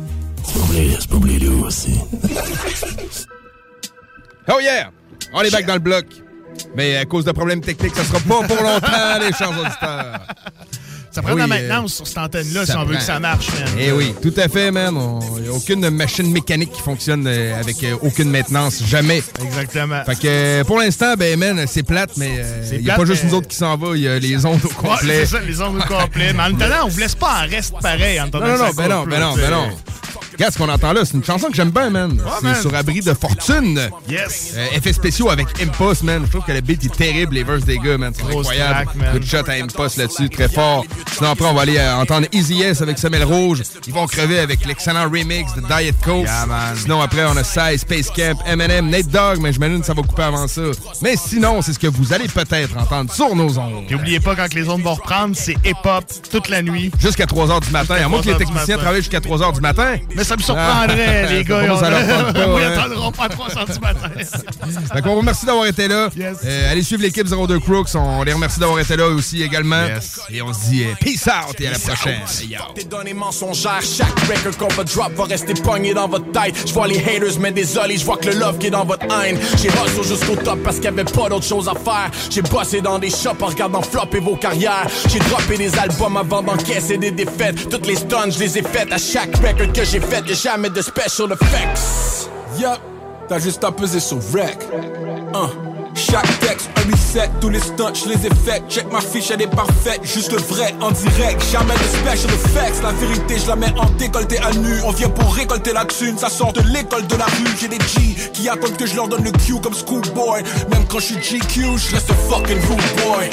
aussi. Oh yeah! On est back dans le bloc. Mais à cause de problèmes techniques, ça sera pas pour longtemps, les chers auditeurs. Ça prend Oui, de la euh, maintenance sur cette antenne-là si on veut que ça marche, man. Eh oui, tout à fait, man. Il n'y a aucune machine mécanique qui fonctionne euh, avec euh, aucune maintenance, jamais. Exactement. Fait que euh, pour l'instant, ben man, c'est plate, mais euh, il n'y a pas juste nous autres qui s'en va, il y a les ondes au Ouais, complet. c'est ça, les ondes au complet. Mais en même temps, on vous laisse pas en reste pareil en Non, non, non, ben non, ben non, ben non. Regarde ce qu'on entend là, c'est une chanson que j'aime bien, man. c'est man. sur Abri de Fortune. Yes. Euh, effets spéciaux avec Impost, man. Je trouve que le beat est terrible, les verses des gars, man. C'est incroyable. Good shot à Impost là-dessus, très fort. Sinon, après, on va aller euh, entendre Easy S avec Semelle Rouge. Ils vont crever avec l'excellent remix de Diet Coke. Sinon, après, on a Size, Space Camp, Eminem, Nate Dogg, mais j'imagine que ça va couper avant ça. Mais sinon, c'est ce que vous allez peut-être entendre sur nos ondes. Et oubliez pas, quand les ondes vont reprendre, c'est hip-hop toute la nuit. Jusqu'à 3 h du matin. À moins que les 3 heures du techniciens travaillent jusqu'à 3 h du matin. Mais ça me surprendrait, les gars. Leur tente pas, Ils hein? attendront pas à 3 heures du matin. Fait qu'on vous remercie d'avoir été là. Euh, allez suivre l'équipe 02 Crooks. On les remercie d'avoir été là aussi également. Et on se dit euh, peace out et à la prochaine. Yo. Tes données mensongères, chaque record qu'on va drop va rester pogné dans votre tête. Je vois les haters, mais désolé, je vois que le love qui est dans votre haine. J'ai hustle jusqu'au top parce qu'il y avait pas d'autre chose à faire. J'ai bossé dans des shops en regardant flopper vos carrières. J'ai droppé des albums avant d'encaisser des défaites. Toutes les stunts, je les ai faites à chaque record que j'ai fait. Y'a jamais de special effects. Yup, t'as juste à peser sur rec. Hein. Chaque texte, un reset, tous les stunts, je les ai. Check ma fiche, elle est parfaite, juste le vrai en direct. Jamais de special effects, la vérité, je la mets en décolleté à nu. On vient pour récolter la thune, ça sort de l'école de la rue. J'ai des G qui attendent que je leur donne le Q comme schoolboy. Même quand je suis GQ, je reste fucking rude boy.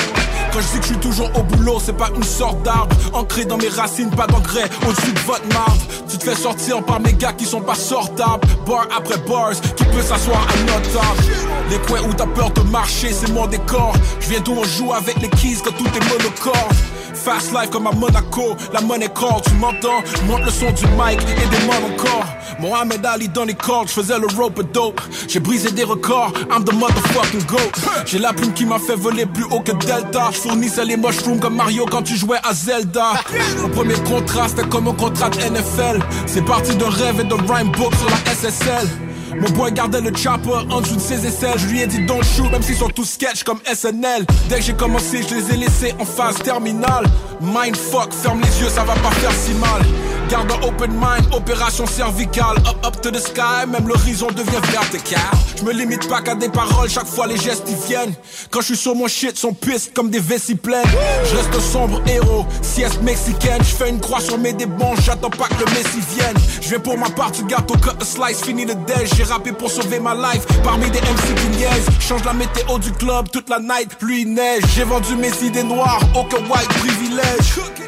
Quand je dis que je suis toujours au boulot, c'est pas une sorte d'arbre. Ancré dans mes racines, pas d'engrais au-dessus de votre marbre. Tu te fais sortir par mes gars qui sont pas sortables. Bar après bars, qui peut s'asseoir à notre table. Les coins où t'as peur marcher, c'est mon décor. Je viens d'où on joue avec les keys quand tout est monocorde. Fast life comme à Monaco, la monnaie call, tu m'entends? Monte le son du mic et mots encore. Mohamed Ali dans les cordes, je faisais le rope dope. J'ai brisé des records, I'm the motherfucking goat. J'ai la plume qui m'a fait voler plus haut que Delta. Je fournissais les mushrooms comme Mario quand tu jouais à Zelda. Mon premier contrat, c'était comme un contrat de NFL. C'est parti d'un rêve et de rhyme book sur la SSL. Mon boy gardait le chopper en dessous de ses aisselles. Je lui ai dit don't shoot, même s'ils sont tous sketch comme SNL. Dès que j'ai commencé, je les ai laissés en phase terminale. Mindfuck, ferme les yeux, ça va pas faire si mal. Garde un open mind, opération cervicale. Up, up to the sky, même l'horizon devient vertical. Je me limite pas qu'à des paroles, chaque fois les gestes y viennent. Quand je suis sur mon shit, sont pistes comme des vessies pleines. Je reste sombre héros, sieste mexicaine. Je fais une croix sur mes débranches, j'attends pas que le messie vienne. Je vais pour ma part du gâteau, cut a slice, fini le déj. J'ai rappé pour sauver ma life, parmi des MC qui. Change la météo du club, toute la night, pluie, neige. J'ai vendu mes idées noires, aucun white privilège.